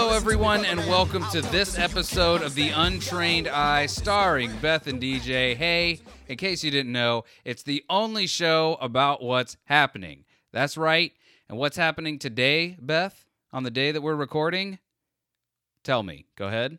Hello, everyone, and welcome to this episode of The Untrained Eye, starring Beth and DJ. Hey, in case you didn't know, it's the only show about what's happening. That's right. And what's happening today, Beth, on the day that we're recording? Tell me. Go ahead.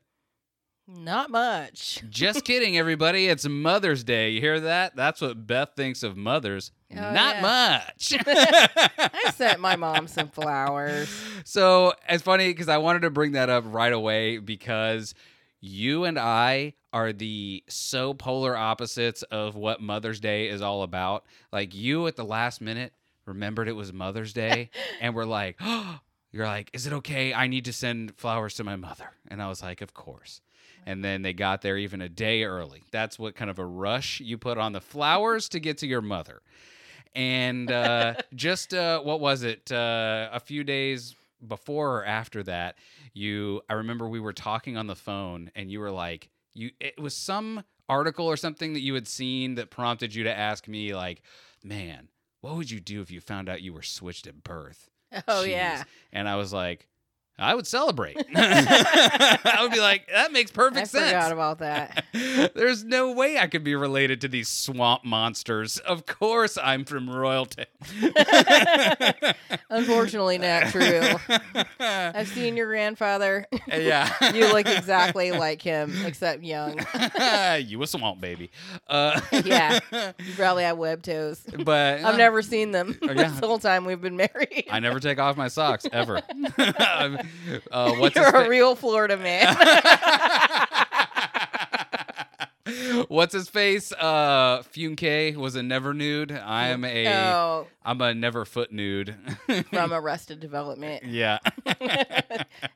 Not much. Just kidding, everybody. It's Mother's Day. You hear that? That's what Beth thinks of mothers. Oh, Not yeah. much. I sent my mom some flowers. So it's funny because I wanted to bring that up right away because you and I are the so polar opposites of what Mother's Day is all about. Like you at the last minute remembered it was Mother's Day and we're like, oh, you're like, is it okay? I need to send flowers to my mother. And I was like, of course. And then they got there even a day early. That's what kind of a rush you put on the flowers to get to your mother. And uh, just uh, what was it? Uh, a few days before or after that, you I remember we were talking on the phone, and you were like, you it was some article or something that you had seen that prompted you to ask me, like, man, what would you do if you found out you were switched at birth? Oh Jeez. yeah. And I was like, I would celebrate. I would be like, that makes perfect I sense. forgot about that. There's no way I could be related to these swamp monsters. Of course, I'm from royalty. Unfortunately, not true. I've seen your grandfather. yeah. you look exactly like him, except young. you a swamp baby. Uh, Yeah. You probably have web toes. But I've never seen them. Oh, yeah. This whole time we've been married. I never take off my socks ever. uh, what's You're a real Florida man. What's his face? Uh, Funke was a never nude. I am a oh, am a never foot nude. from Arrested Development. yeah,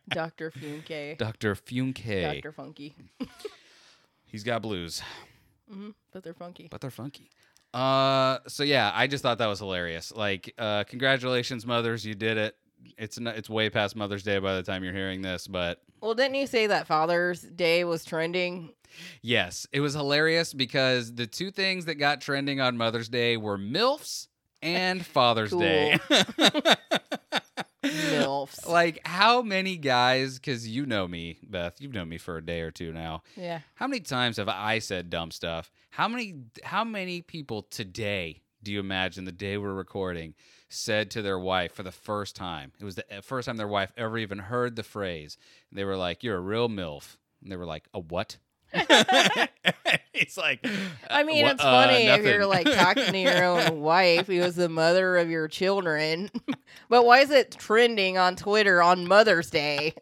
Dr. Funke. Dr. Funke. Dr. Funky. He's got blues, hmm But they're funky. but they're funky. Uh, so yeah, I just thought that was hilarious. Like, uh, congratulations, mothers, you did it. It's not, it's way past Mother's Day by the time you're hearing this, but Well, didn't you say that Father's Day was trending? yes, it was hilarious because the two things that got trending on Mother's Day were MILFs and Father's Day. MILFs. like, how many guys, because you know me, Beth, you've known me for a day or two now. yeah. How many times have I said dumb stuff? How many how many people today do you imagine the day we're recording said to their wife for the first time? It was the uh, first time their wife ever even heard the phrase. They were like, "You're a real milf," and they were like, "A what?" it's like, I mean, it's uh, funny if you're like talking to your own wife who is the mother of your children. but why is it trending on Twitter on Mother's Day?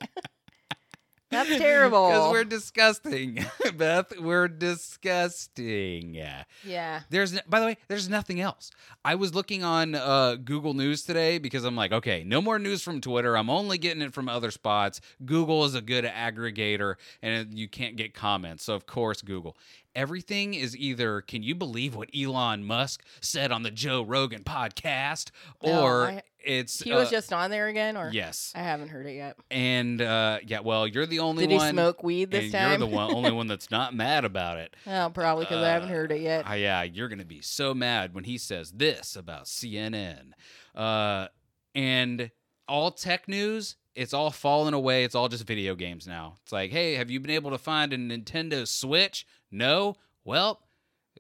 That's terrible. Because we're disgusting, Beth. We're disgusting. Yeah. yeah. There's, by the way, there's nothing else. I was looking on uh, Google News today because I'm like, okay, no more news from Twitter. I'm only getting it from other spots. Google is a good aggregator, and you can't get comments. So of course, Google. Everything is either, can you believe what Elon Musk said on the Joe Rogan podcast, No, or I- it's He was uh, just on there again, or yes, I haven't heard it yet. and uh, yeah. Well, you're the only Did he one. smoke weed this and time? You're the one, only one that's not mad about it. oh, probably because I haven't Uh, heard it yet. Ah, yeah, you're gonna be so mad when he says this about CNN, uh, and all tech news. It's all fallen away. It's all just video games now. It's like, hey, have you been able to find a Nintendo Switch? No. Well,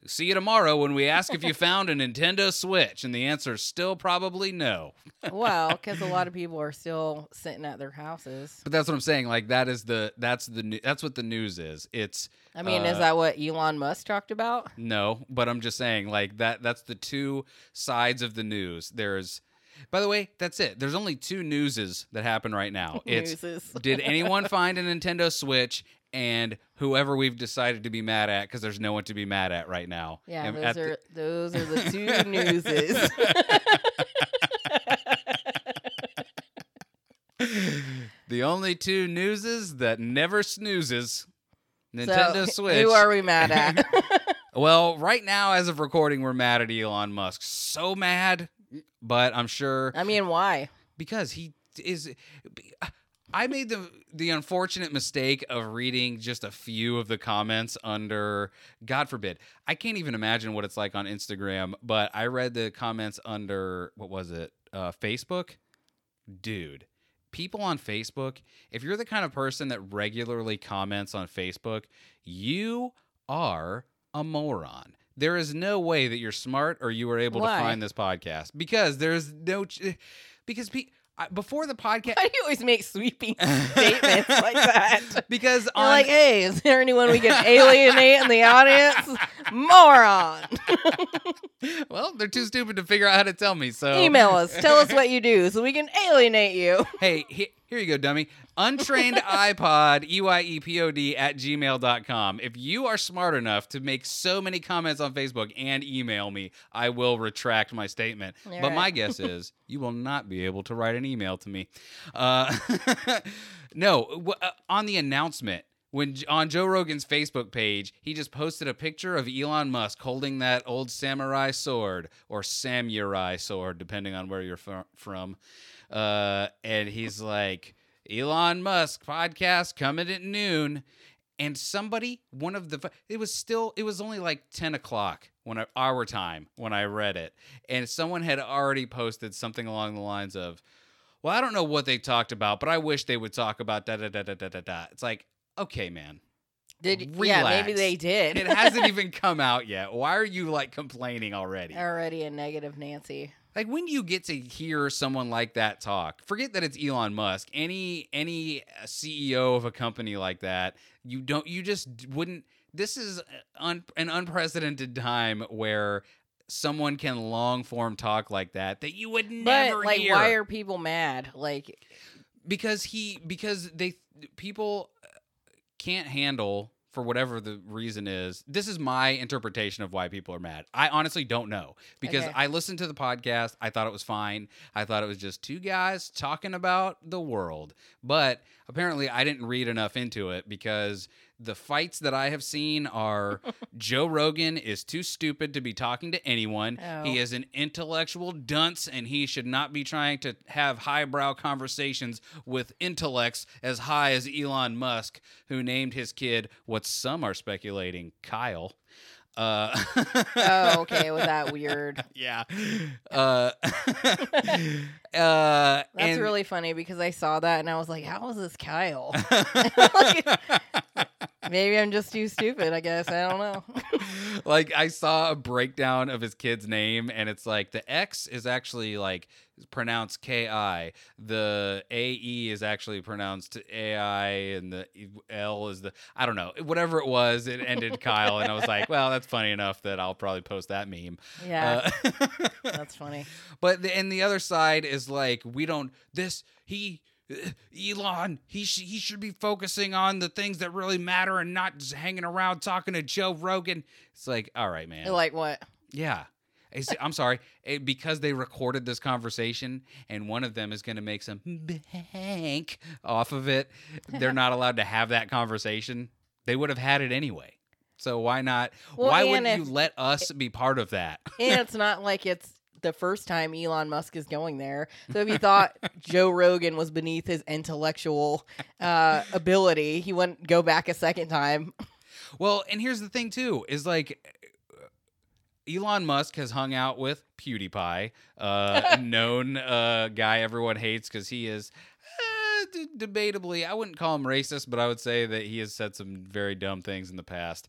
see you tomorrow when we ask if you found a Nintendo Switch, and the answer is still probably no. well, because a lot of people are still sitting at their houses. But that's what I'm saying. Like that is the that's the that's what the news is. It's I mean, is Uh, that what Elon Musk talked about? No, but I'm just saying like that that's the two sides of the news. There's By the way, that's it. There's only two newses that happen right now. It's did anyone find a Nintendo Switch and whoever we've decided to be mad at because there's no one to be mad at right now. Yeah, And those at the- are those are the two newses. the only two newses that never snoozes. Nintendo so, Switch. Who are we mad at? Well, right now, as of recording, we're mad at Elon Musk. So mad, but I'm sure I mean, why? because he is. I made the the unfortunate mistake of reading just a few of the comments under. God forbid, I can't even imagine what it's like on Instagram. But I read the comments under what was it? Uh, Facebook, dude. people on Facebook, if you're the kind of person that regularly comments on Facebook, you are a moron. There is no way that you're smart or you were able Why? to find this podcast because there's no ch- because pe- I- before the podcast Why do you always make sweeping statements like that? because on like, hey, is there anyone we can alienate in the audience? Moron. well, they're too stupid to figure out how to tell me. So Email us. Tell us what you do so we can alienate you. hey, he- here you go, dummy. Untrained iPod, E Y E P O D at gmail.com. If you are smart enough to make so many comments on Facebook and email me, I will retract my statement. All but my guess is you will not be able to write an email to me. Uh, no, w- uh, on the announcement, when on Joe Rogan's Facebook page, he just posted a picture of Elon Musk holding that old samurai sword or samurai sword, depending on where you're fr- from. Uh, and he's like, Elon Musk podcast coming at noon. And somebody, one of the, it was still, it was only like 10 o'clock when I, our time when I read it. And someone had already posted something along the lines of, well, I don't know what they talked about, but I wish they would talk about da da da da da da da. It's like, okay, man. Did yeah, maybe they did. It hasn't even come out yet. Why are you like complaining already? Already a negative Nancy. Like when do you get to hear someone like that talk? Forget that it's Elon Musk. Any any uh, CEO of a company like that, you don't you just wouldn't this is uh, un, an unprecedented time where someone can long form talk like that that you would never But like hear why are people mad? Like because he because they people uh, can't handle for whatever the reason is this is my interpretation of why people are mad i honestly don't know because Okay. i listened to the podcast i thought it was fine i thought it was just two guys talking about the world but apparently i didn't read enough into it because the fights that i have seen are joe rogan is too stupid to be talking to anyone Oh. he is an intellectual dunce and he should not be trying to have highbrow conversations with intellects as high as Elon Musk, who named his kid what some are speculating Kyle. Uh, oh, okay, was that weird? yeah. Uh, uh, That's and- really funny because I saw that and I was like, how is this Kyle? Maybe I'm just too stupid, I guess. I don't know. like I saw a breakdown of his kid's name, and it's like the X is actually like pronounced K I, the A E is actually pronounced A I, and the L is the I don't know whatever it was. It ended Kyle, and I was like, well, that's funny enough that I'll probably post that meme. Yeah, Uh, that's funny. but the, and the other side is like we don't this he Elon he sh- he should be focusing on the things that really matter and not just hanging around talking to Joe Rogan. It's like all right, man. Like what? yeah. I'm sorry eh, because they recorded this conversation and one of them is going to make some bank off of it. They're not allowed to have that conversation. They would have had it anyway. So why not? Well, why wouldn't you let us be part of that? And it's not like it's the first time Elon Musk is going there. So if you thought Joe Rogan was beneath his intellectual uh, ability, he wouldn't go back a second time. Well, and here's the thing too: is like Elon Musk has hung out with PewDiePie, uh, known uh, guy everyone hates because he is. Uh, d- debatably, I wouldn't call him racist, but I would say that he has said some very dumb things in the past.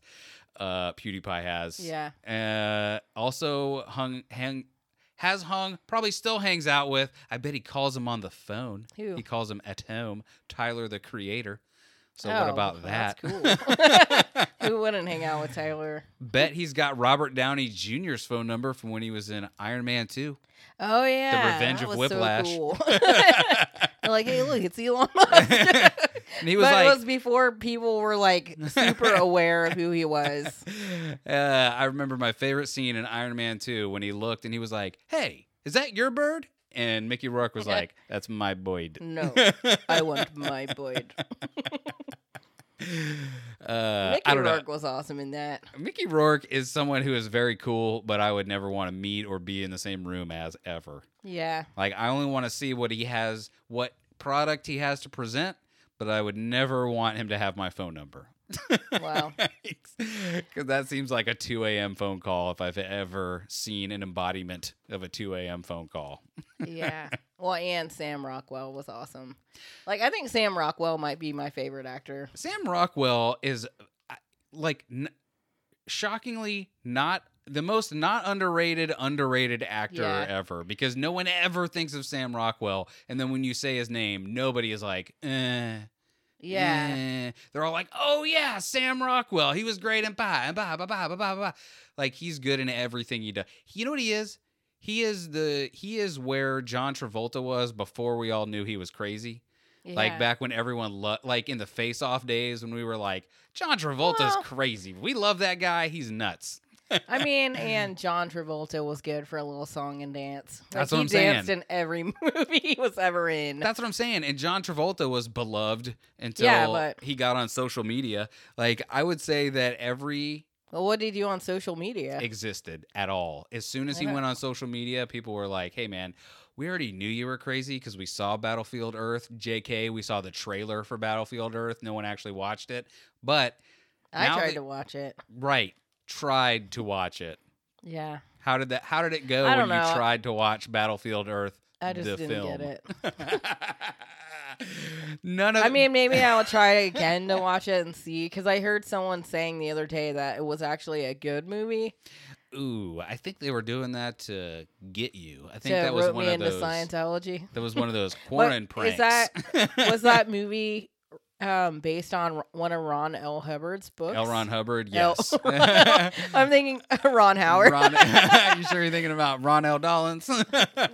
Uh, PewDiePie has, Yeah. Uh, also hung, hang, has hung, probably still hangs out with. I bet he calls him on the phone. Who? He calls him at home. Tyler, the creator. So Oh, what about that? that's cool. Who wouldn't hang out with Tyler? Bet he's got Robert Downey Jr.'s phone number from when he was in Iron Man 2. Oh yeah, The Revenge that of was so Whiplash. cool. Like, hey, look, it's Elon Musk. And he was but like, it was before people were like super aware of who he was. uh, I remember my favorite scene in Iron Man 2 when he looked and he was like, hey, is that your bird? And Mickey Rourke was like, that's my Boyd. No, I want my Boyd. Uh, Mickey Rourke know. was awesome in that. Mickey Rourke is someone who is very cool, but I would never want to meet or be in the same room as ever. Yeah, Like I only want to see what he has, what product he has to present, but I would never want him to have my phone number. Wow. Because that seems like a 2 a.m. phone call if I've ever seen an embodiment of a 2 a.m. phone call. yeah. Well, and Sam Rockwell was awesome. Like, I think Sam Rockwell might be my favorite actor. Sam Rockwell is like n- shockingly not the most not underrated underrated actor Yeah. ever because no one ever thinks of Sam Rockwell and then when you say his name nobody is like eh Yeah. eh. they're all like oh yeah Sam Rockwell he was great in blah and blah blah blah blah blah blah like he's good in everything he does you know what he is he is the he is where John Travolta was before we all knew he was crazy like back when everyone lo- like in the face off days when we were like John Travolta's Well- crazy. We love that guy. He's nuts. I mean, and John Travolta was good for a little song and dance. Like, That's what he I'm saying. danced in every movie he was ever in. That's what I'm saying. And John Travolta was beloved until Yeah, but- he got on social media. Like I would say that every well, what did you do on social media? existed at all. As soon as he went on social media, people were like, "Hey man, we already knew you were crazy because we saw Battlefield Earth. JK, we saw the trailer for Battlefield Earth. No one actually watched it, but I now tried that- to watch it. right, tried to watch it. Yeah. How did that? How did it go I when don't you know. tried to watch Battlefield Earth? I just the didn't film? get it. None of. I mean, maybe I'll try again to watch it and see because I heard someone saying the other day that it was actually a good movie. ooh, I think they were doing that to get you. I think it that was wrote one me of into those. Scientology. That was one of those What- Cornyn pranks. is that- Was that movie um, based on one of Ron L. Hubbard's books? L. Ron Hubbard? L- Yes. I'm thinking Ron Howard. Ron, you sure you're thinking about Ron L. Dollins?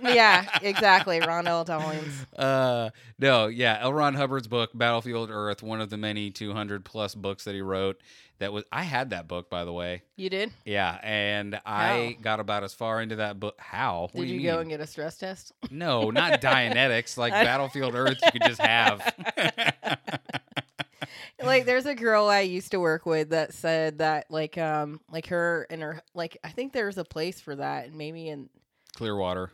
yeah, exactly. Ron L. Dollins. Uh, no, yeah, L. Ron Hubbard's book, Battlefield Earth, one of the many 200 plus books that he wrote. That was I had that book by the way. You did? Yeah, and I got about as far into that book. How? What Did you, you, go and get a stress test? No, not Dianetics. Like Battlefield Earth, you could just have. like there's a girl I used to work with that said that like um like her and her like I think there's a place for that and maybe in Clearwater.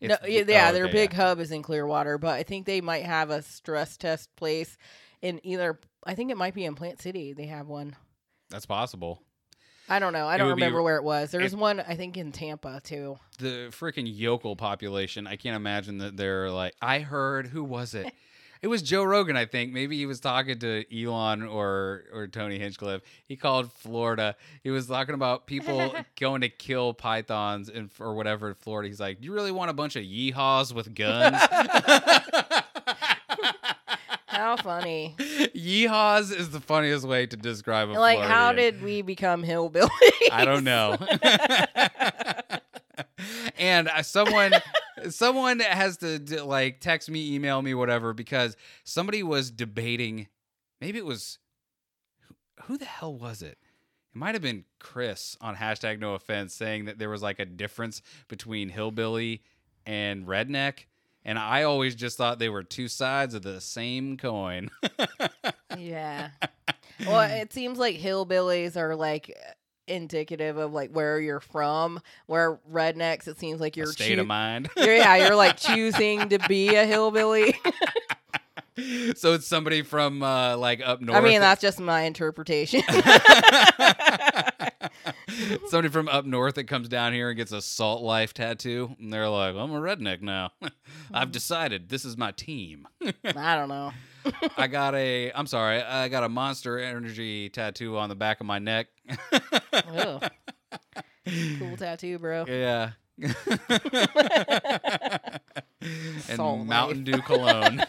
no, It's- yeah, yeah, oh, their big yeah. hub is in Clearwater, but I think they might have a stress test place in either. I think it might be in Plant City. They have one. That's possible. I don't know. I don't would be- remember where it was. There it- one I think in Tampa too. The freaking yokel population. I can't imagine that they're like. I heard who was it? It was Joe Rogan, I think. Maybe he was talking to Elon or or Tony Hinchcliffe. He called Florida. He was talking about people going to kill pythons and or whatever in Florida. He's like, "Do you really want a bunch of yeehaws with guns?" How funny! Yeehaws is the funniest way to describe a like, how did we become hillbillies? I don't know. and uh, someone someone has to d- like text me, email me, whatever, because somebody was debating. Maybe it was who the hell was it? It might have been Chris on hashtag No Offense saying that there was like a difference between hillbilly and redneck. And I always just thought they were two sides of the same coin. Yeah. Well, it seems like hillbillies are like indicative of like where you're from. Where rednecks, it seems like you're state choo- of mind. you're- yeah, you're like choosing to be a hillbilly. so it's somebody from uh, like up north. I mean, that's just my interpretation. Somebody from up north that comes down here and gets a salt life tattoo, and they're like, "I'm a redneck now. I've decided this is my team. I don't know. I got a, I'm sorry, I got a Monster Energy tattoo on the back of my neck. Cool tattoo, bro. yeah." and Salt Mountain Dew cologne.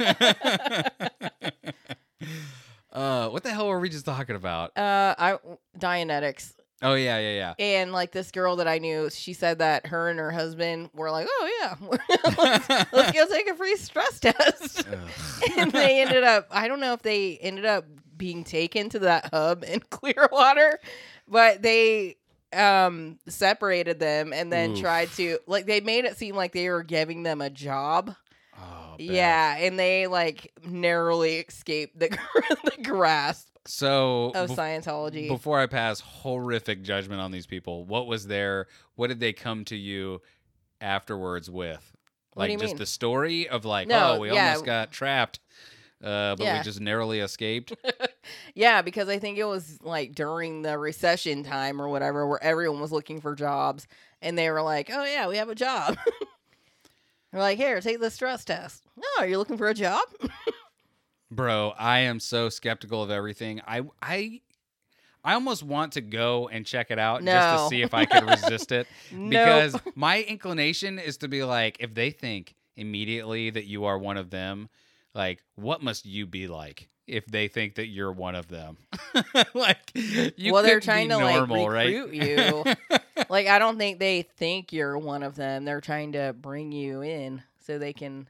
uh, what the hell were we just talking about? Uh, I Dianetics. Oh yeah, yeah, yeah. And like this girl that I knew, she said that her and her husband were like, "Oh yeah, let's, let's go take a free stress test." And they ended up, I don't know if they ended up being taken to that hub in Clearwater, but they um separated them and then Oof. tried to like they made it seem like they were giving them a job. Oh, Yeah, and they like narrowly escaped the the grasp So of bef- Scientology. before I pass horrific judgment on these people, what was their what did they come to you afterwards with? Like just mean? the story of like, No, oh, we yeah. almost got trapped, uh, but Yeah. we just narrowly escaped. yeah, because I think it was like during the recession time or whatever, where everyone was looking for jobs, and they were like, "Oh yeah, we have a job." They're like, "Here, take the stress test." No, you're looking for a job. Bro, I am so skeptical of everything. I I I almost want to go and check it out just to see if I could resist it. No, Because my inclination is to be like, if they think immediately that you are one of them, like, what must you be like if they think that you're one of them? like, you well, they're trying to normal, like recruit you. Like, I don't think they think you're one of them. They're trying to bring you in so they can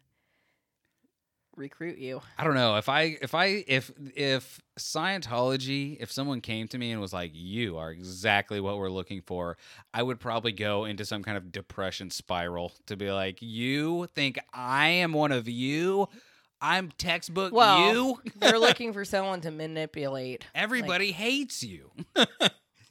recruit you. I don't know if I if I if if Scientology if someone came to me and was like you are exactly what we're looking for I would probably go into some kind of depression spiral to be like you think I am one of you I'm textbook Well, you They're looking for someone to manipulate. everybody hates you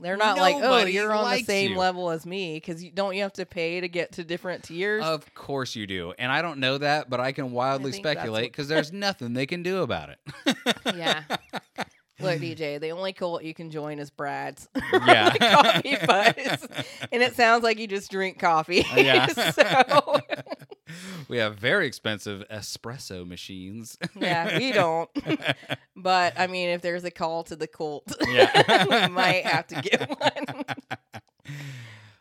They're not like, oh, Nobody you're on the likes same you." level as me because you, don't you have to pay to get to different tiers? of course you do and I don't know that but I can wildly think that's speculate what- because there's nothing they can do about it yeah. Look, DJ, the only cult you can join is Brad's. Yeah. coffee buzz. And it sounds like you just drink coffee. Yeah. so, we have very expensive espresso machines yeah, we don't. But, I mean, if there's a call to the cult, Yeah. we might have to get one.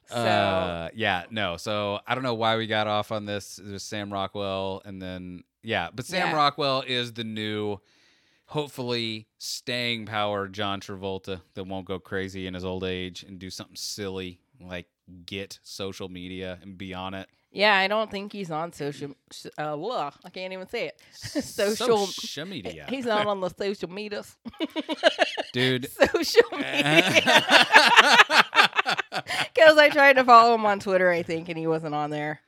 so, Uh, yeah, no. So I don't know why we got off on this. There's Sam Rockwell, and then yeah, but Sam Yeah. Rockwell is the new, hopefully staying power John Travolta that won't go crazy in his old age and do something silly like get social media and be on it. yeah, I don't think he's on social. Uh, blah, I can't even say it. Social- social media, He's not on the social medias. dude. social media. Because I tried to follow him on Twitter, I think, and he wasn't on there.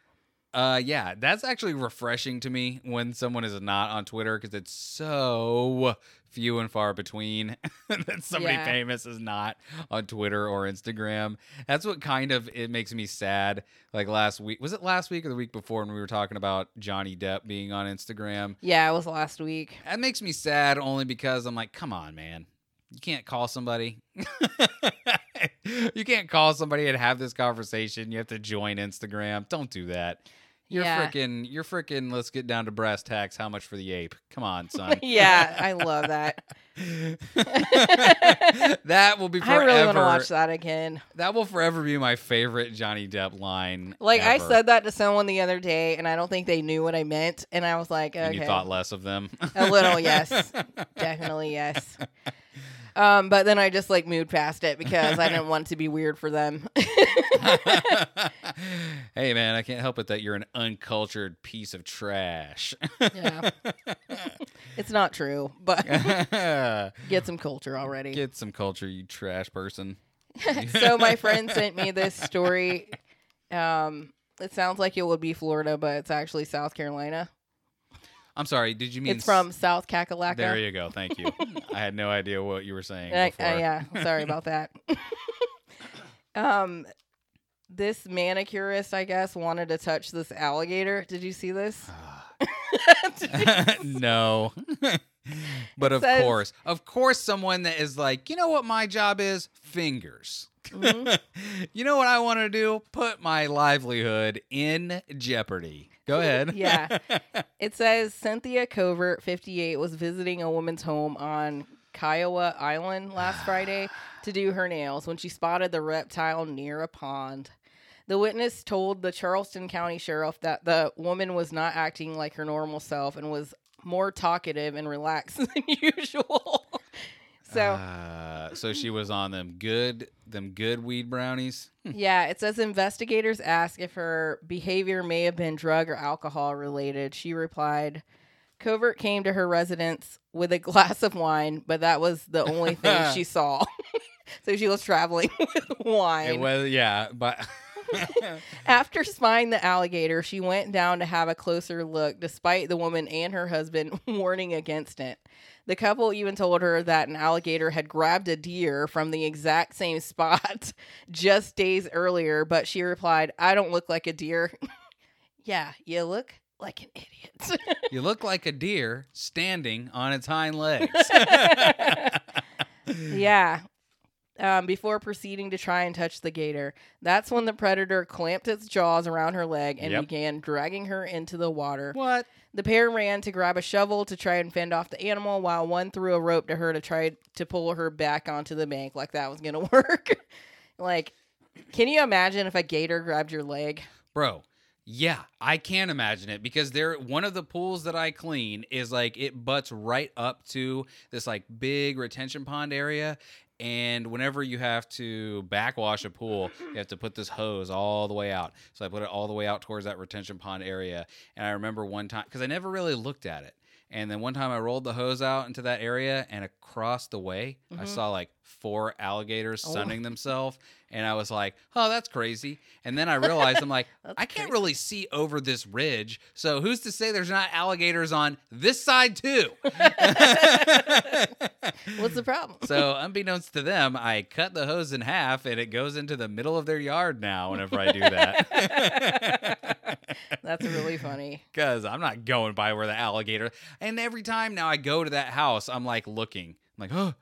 Uh, yeah, that's actually refreshing to me when someone is not on Twitter because it's so few and far between that somebody Yeah. famous is not on Twitter or Instagram. That's what kind of it makes me sad. Like last week, was it last week or the week before when we were talking about Johnny Depp being on Instagram? Yeah, it was last week. That makes me sad only because I'm like, come on, man. You can't call somebody. you can't call somebody and have this conversation. You have to join Instagram. Don't do that. You're Yeah. freaking, you're freaking, let's get down to brass tacks. How much for the ape? Come on, son. yeah, I love that. that will be I forever. really want to watch that again. That will forever be my favorite Johnny Depp line. Like I said that to someone the other day, and I don't think they knew what I meant, and I was like, And okay, you thought less of them. a little, yes, definitely yes. Um, but then I just like moved past it because I didn't want it to be weird for them. hey man, I can't help it that you're an uncultured piece of trash. Yeah. it's not true, but get some culture already. Get some culture, you trash person. so my friend sent me this story. Um, it sounds like it would be Florida, but it's actually South Carolina. I'm sorry, did you mean It's from South Kakalaka. There you go. Thank you. I had no idea what you were saying I- before. I- yeah, sorry about that. um, this manicurist, I guess, wanted to touch this alligator. Did you see this? no. but of says- course, of course, someone that is like, you know what my job is? Fingers. Mhm. you know what I want to do? Put my livelihood in jeopardy. Go ahead. Yeah. It says Cynthia Covert, 58, was visiting a woman's home on Kiawah Island last Friday to do her nails when she spotted the reptile near a pond. The witness told the Charleston County Sheriff that the woman was not acting like her normal self and was more talkative and relaxed than usual. So, Uh, so she was on them good, them good weed brownies. yeah, it says investigators asked if her behavior may have been drug or alcohol related. She replied, Covert came to her residence with a glass of wine, but that was the only thing she saw. so she was traveling with wine. It was yeah, but After spying the alligator, she went down to have a closer look, despite the woman and her husband warning against it. The couple even told her that an alligator had grabbed a deer from the exact same spot just days earlier, but she replied, I don't look like a deer. yeah, you look like an idiot. you look like a deer standing on its hind legs. yeah. Um, before proceeding to try and touch the gator. That's when the predator clamped its jaws around her leg and Yep. began dragging her into the water. What? The pair ran to grab a shovel to try and fend off the animal, while one threw a rope to her to try to pull her back onto the bank, like that was gonna work. like, can you imagine if a gator grabbed your leg? Bro, yeah, I can imagine it because there one of the pools that I clean is like it butts right up to this like big retention pond area. And whenever you have to backwash a pool, you have to put this hose all the way out. So I put it all the way out towards that retention pond area. And I remember one time because I never really looked at it. And then one time I rolled the hose out into that area, and across the way, I Mhm. saw like four alligators Oh. sunning themselves. And I was like, oh, that's crazy. And then I realized, I'm like, I can't crazy. really see over this ridge. So who's to say there's not alligators on this side too? What's the problem? so unbeknownst to them, I cut the hose in half and it goes into the middle of their yard now whenever I do that. That's really funny. Because I'm not going by where the alligator. And every time now I go to that house, I'm like looking. I'm like, oh,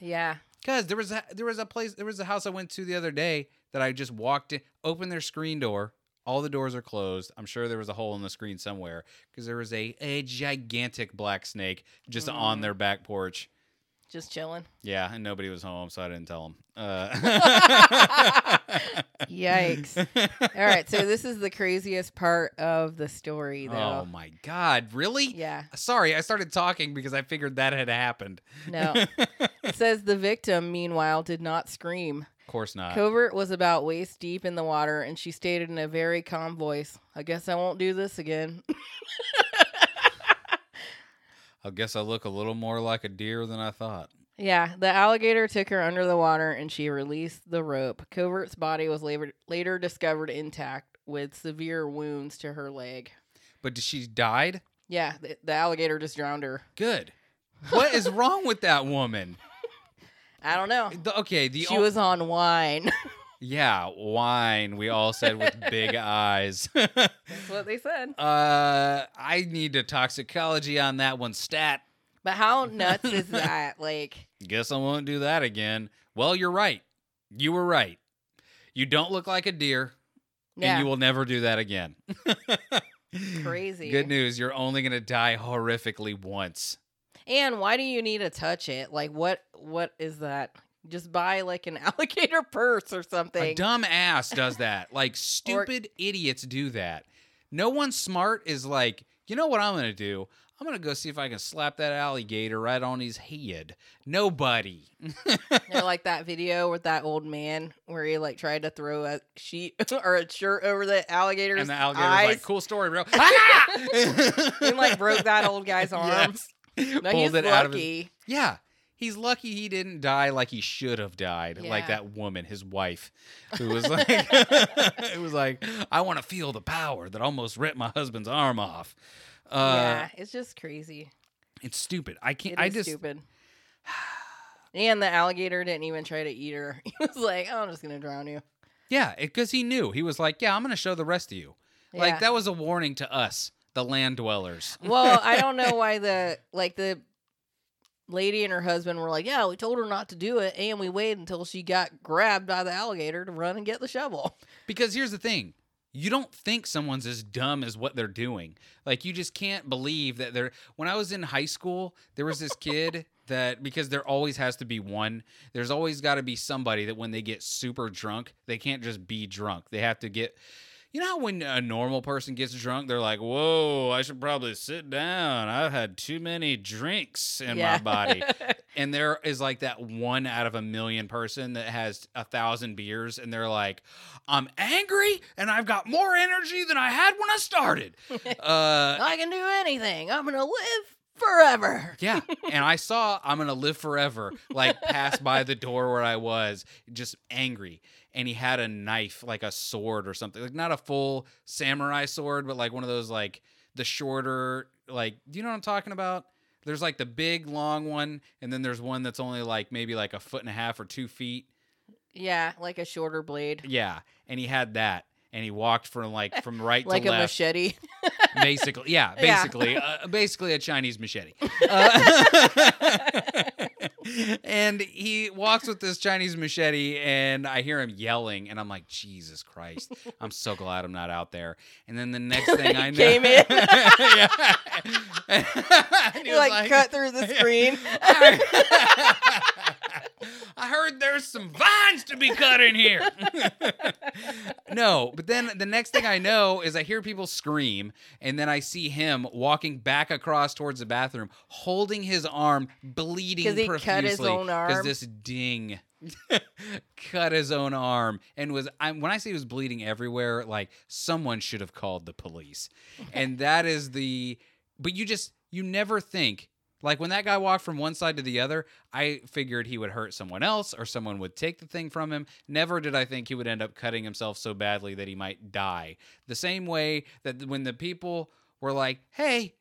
Yeah. Because there was a, there was a place there was a house I went to the other day that I just walked in, opened their screen door. All the doors are closed. I'm sure there was a hole in the screen somewhere because there was a a gigantic black snake just on Mm. their back porch. Just chilling. Yeah, and nobody was home, so I didn't tell them. Uh, Yikes. All right, so this is the craziest part of the story, oh my god, really? Yeah, Sorry, I started talking because I figured that had happened. no. It says the victim, meanwhile, did not scream. Of course not. Covert was about waist deep in the water, and she stated in a very calm voice, I guess I won't do this again. I guess I look a little more like a deer than I thought. yeah, the alligator took her under the water and she released the rope. Covert's body was later, later discovered intact with severe wounds to her leg. But she died? Yeah, the, the alligator just drowned her. Good. What is wrong with that woman? I don't know. The- okay, the she o- was on wine. yeah wine. We all said with big eyes. That's what they said. uh, I need a toxicology on that one. Stat. But how nuts is that? Like, Guess I won't do that again. Well, you're right. You were right. You don't look like a deer, yeah, and you will never do that again. crazy. Good news. You're only gonna die horrifically once. And why do you need to touch it? Like, what? What is that? Just buy like an alligator purse or something. A dumb ass does that. Like stupid idiots do that. No one smart is like, you know what I'm gonna do? I'm gonna go see if I can slap that alligator right on his head. Nobody. They're like that video with that old man where he like tried to throw a sheet or a shirt over the alligator's and the alligator's eyes like, cool story, bro. Ah! and like broke that old guy's arms. Yes. No, Pulled he's it lucky. out of his. Yeah. He's lucky he didn't die like he should have died, like that woman, his wife, who was like, it was like, I want to feel the power that almost ripped my husband's arm off. Uh, yeah, it's just crazy. It's stupid. I can't. It I just. stupid. And the alligator didn't even try to eat her. He was like, "Oh, "I'm just gonna drown you." Yeah, because he knew. He was like, "Yeah, I'm going to show the rest of you." Like that was a warning to us, the land dwellers. Well, I don't know why the like the lady and her husband were like, "Yeah, we told her not to do it, and we waited until she got grabbed by the alligator to run and get the shovel." Because here's the thing. You don't think someone's as dumb as what they're doing. Like you just can't believe that they're when I was in high school, there was this kid that because there always has to be one, there's always got to be somebody that when they get super drunk, they can't just be drunk. They have to get you know how when a normal person gets drunk, they're like, "Whoa, I should probably sit down. I've had too many drinks in my body." and there is like that one out of a million person that has a thousand beers and they're like i'm angry and i've got more energy than i had when i started uh I can do anything. I'm gonna live forever. yeah and i saw i'm gonna live forever like pass by the door where i was just angry and he had a knife like a sword or something like not a full samurai sword but like one of those like the shorter like do you know what i'm talking about there's like the big long one and then there's one that's only like maybe like a foot and a half or two feet Yeah, like a shorter blade, yeah and he had that and he walked from like from right like to left. Like a machete. basically yeah Yeah. basically uh, basically a chinese machete uh, and he walks with this Chinese machete, and I hear him yelling, and I'm like, Jesus Christ! I'm so glad I'm not out there. And then the next thing I know, Came in. yeah. He You was like, cut through the screen. I heard there's some vines to be cut in here. no, but then the next thing I know is I hear people scream, and then I see him walking back across towards the bathroom, holding his arm, bleeding 'Cause he profusely. cut his own arm? because this ding cut his own arm and was I, when I say he was bleeding everywhere, like someone should have called the police, and that is the. But you just you never think like when that guy walked from one side to the other, I figured he would hurt someone else or someone would take the thing from him. Never did I think he would end up cutting himself so badly that he might die. The same way that when the people were like, "Hey,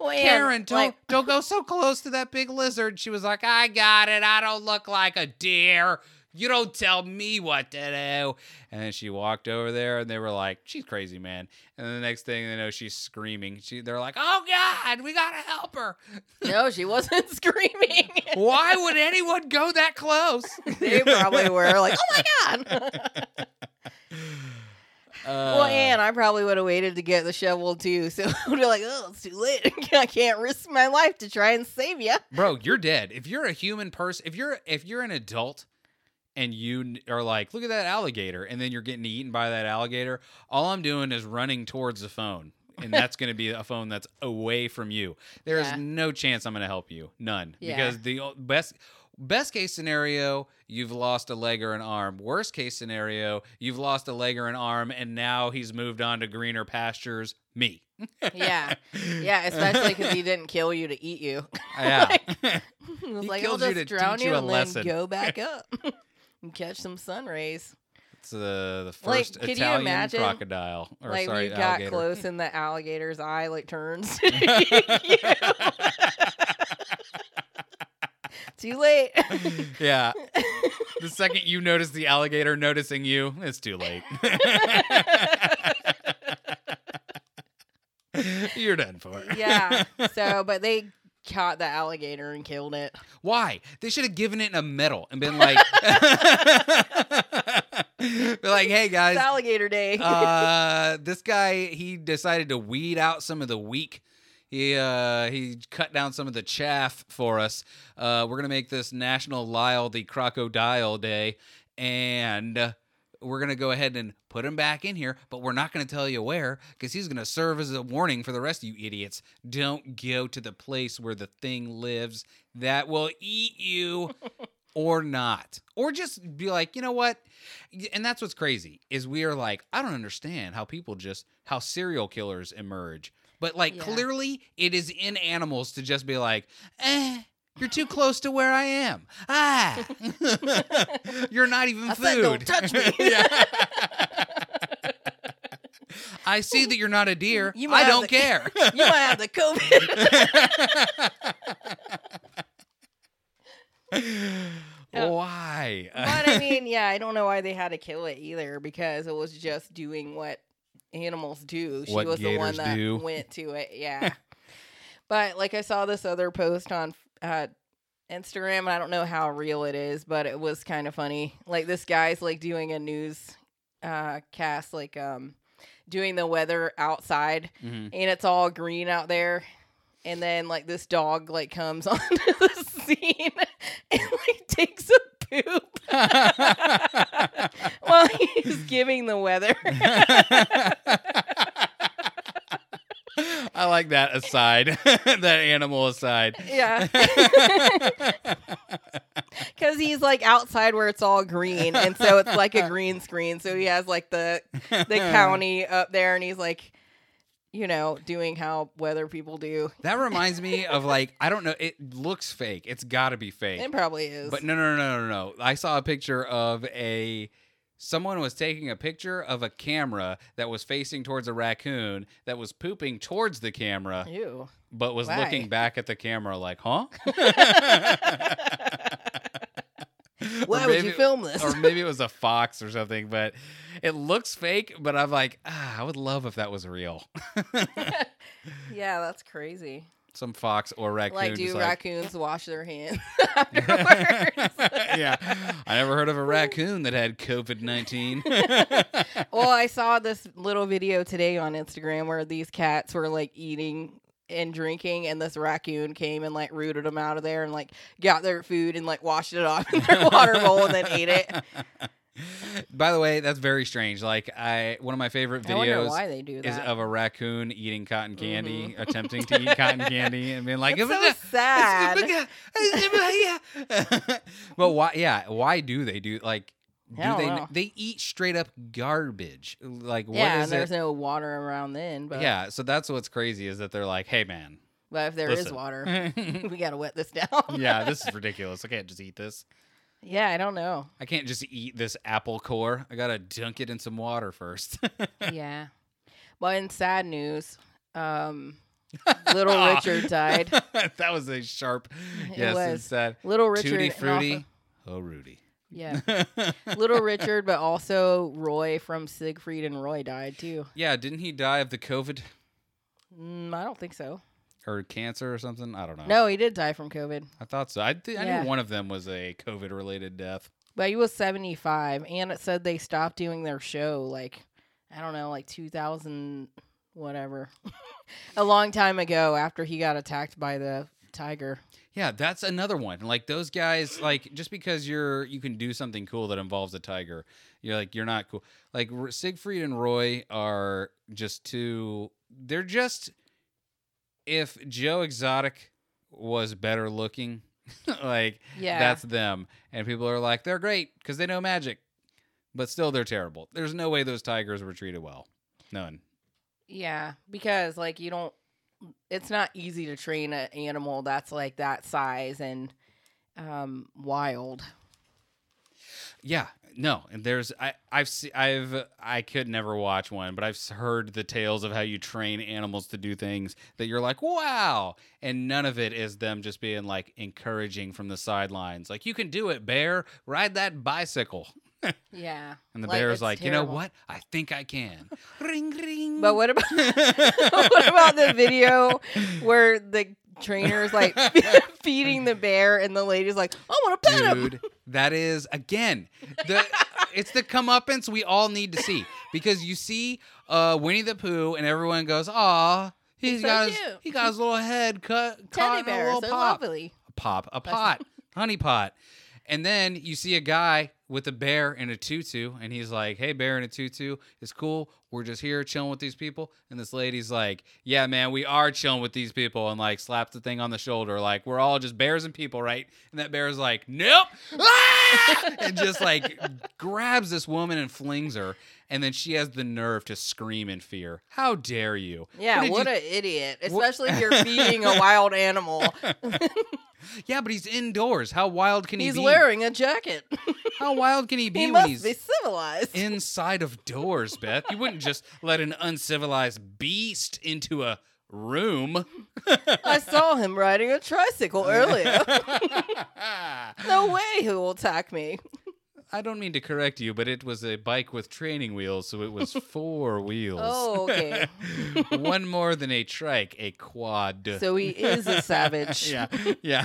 Well, Karen, don't like, don't go so close to that big lizard," she was like, "I got it. I don't look like a deer." You don't tell me what to do. And then she walked over there and they were like, She's crazy, man. And then the next thing they know, she's screaming. She they're like, Oh God, we gotta help her. no, she wasn't screaming. Why would anyone go that close? they probably were like, "Oh my god." well, Uh, and I probably would have waited to get the shovel too. So I'd be like, "Oh, it's too late. I can't risk my life to try and save you." bro, you're dead. If you're a human person, if you're if you're an adult and you are like, look at that alligator, and then you're getting eaten by that alligator, all I'm doing is running towards the phone. And that's going to be a phone that's away from you. There is Yeah. no chance I'm going to help you. None. Yeah. Because the best best case scenario, you've lost a leg or an arm. Worst case scenario, you've lost a leg or an arm and now he's moved on to greener pastures, me. Yeah, yeah, especially because he didn't kill you to eat you. Yeah. He was He like, killed "I'll you just to drown teach you, you a and lesson." then go back up and catch some sun rays." It's the the Like, first you Italian imagine, crocodile. Or like sorry, we got alligator. close and the alligator's eye like turns. Too late. yeah. The second you notice the alligator noticing you, it's too late. You're done for. yeah. So, but they caught the alligator and killed it. Why? They should have given it a medal and been like, be like, hey guys, It's alligator day. uh, this guy he decided to weed out some of the weak. He uh, he cut down some of the chaff for us. Uh, we're gonna make this National Lyle the Crocodile Day, and we're gonna go ahead and put him back in here. But we're not gonna tell you where because he's gonna serve as a warning for the rest of you idiots. Don't go to the place where the thing lives that will eat you or not or just be like you know what and that's what's crazy is we are like i don't understand how people just how serial killers emerge but like Yeah. clearly it is in animals to just be like eh you're too close to where i am ah you're not even I food said, "Don't touch me." I see that you're not a deer You might i don't the- care you might have the COVID. Why but I mean, yeah, I don't know why they had to kill it either because it was just doing what animals do. She What was the one that do. went to it. Yeah. but like I saw this other post on uh, Instagram, and I don't know how real it is, but it was kind of funny. Like this guy's like doing a news uh, cast, like um, doing the weather outside, Mhm. and it's all green out there. And then like this dog like comes onto the scene and like takes a poop while he's giving the weather. I like that aside, that animal aside. yeah. Cuz he's like outside where it's all green and so it's like a green screen. So he has like the the county up there and he's like you know, doing how weather people do. That reminds me of like I don't know. It looks fake. It's got to be fake. It probably is. But no, no, no, no, no. I saw a picture of a someone was taking a picture of a camera that was facing towards a raccoon that was pooping towards the camera, Ew. but was Why? looking back at the camera like, "Huh?" Why Or would you film this? or maybe it was a fox or something, but it looks fake. But I'm like, ah, I would love if that was real. yeah, that's crazy. Some fox or raccoon. like, do raccoons wash their hands yeah, I never heard of a raccoon that had COVID nineteen. well, I saw this little video today on Instagram where these cats were like eating and drinking, and this raccoon came and like rooted them out of there and like got their food and like washed it off in their water bowl and then ate it. By the way, that's very strange. Like I, one of my favorite videos why they do is of a raccoon eating cotton mm-hmm. candy, attempting to eat cotton candy, and being like, It's so sad. Uh, uh, but why? Yeah, why do they do like? Do they? know. They eat straight up garbage. Like what yeah, is and there's it? no water around then. But yeah, so that's what's crazy is that they're like, hey man, but if there is listen. water, we gotta wet this down. yeah, this is ridiculous. I can't just eat this. Yeah, I don't know. I can't just eat this apple core. I gotta dunk it in some water first. yeah. But in sad news, um, little Richard died. that was a sharp. It Yes, was. it's sad. Little Richard. Tutti also- Oh, Rudy. Yeah. Little Richard, but also Roy from Siegfried and Roy died too. yeah, didn't he die of the COVID Mm, I don't think so. Or cancer or something? I don't know. No, he did die from COVID, I thought so. I, th- I Yeah. knew one of them was a COVID related death. but he was 75, and it said they stopped doing their show like, I don't know, like 2000, whatever, a long time ago after he got attacked by the tiger. Yeah, that's another one. Like those guys, like just because you're you can do something cool that involves a tiger, you're like you're not cool. Like R- Siegfried and Roy are just too. They're just. If Joe Exotic was better looking, like Yeah. that's them, and people are like they're great because they know magic, but still they're terrible. There's no way those tigers were treated well. None. Yeah, because like you don't it's not easy to train an animal that's like that size and um wild. Yeah, no, and there's I I've se- I've I could never watch one, but I've heard the tales of how you train animals to do things that you're like, wow, and none of it is them just being like encouraging from the sidelines, like you can do it, bear, ride that bicycle, Yeah. and the Like, bear's it's like, you know what, I think I can, ring ring. But what about what about the video where the trainer's like feeding the bear and the lady's like, I want to pet him. dude that is again the it's the comeuppance we all need to see because you see uh winnie the pooh and everyone goes aw he's He's so got his, cute." he got his little head cut caught Teddy in a little pop lovely. pop a pot honey pot and then you see a guy with a bear in a tutu and he's like hey bear in a tutu it's cool we're just here chilling with these people and this lady's like yeah man we are chilling with these people and like slaps the thing on the shoulder like we're all just bears and people right and that bear's like nope Ah! and just like grabs this woman and flings her and then she has the nerve to scream in fear how dare you Yeah, did what you- an idiot. Especially if you're feeding a wild animal. yeah but he's indoors how wild can he He's be wearing a jacket. how wild can he be he when he's be civilized. inside of doors, Beth. You wouldn't just let an uncivilized beast into a room. I saw him riding a tricycle earlier. no way he will attack me. I don't mean to correct you, but it was a bike with training wheels, so it was four wheels. Oh, okay. One more than a trike, a quad. So he is a savage. yeah, yeah.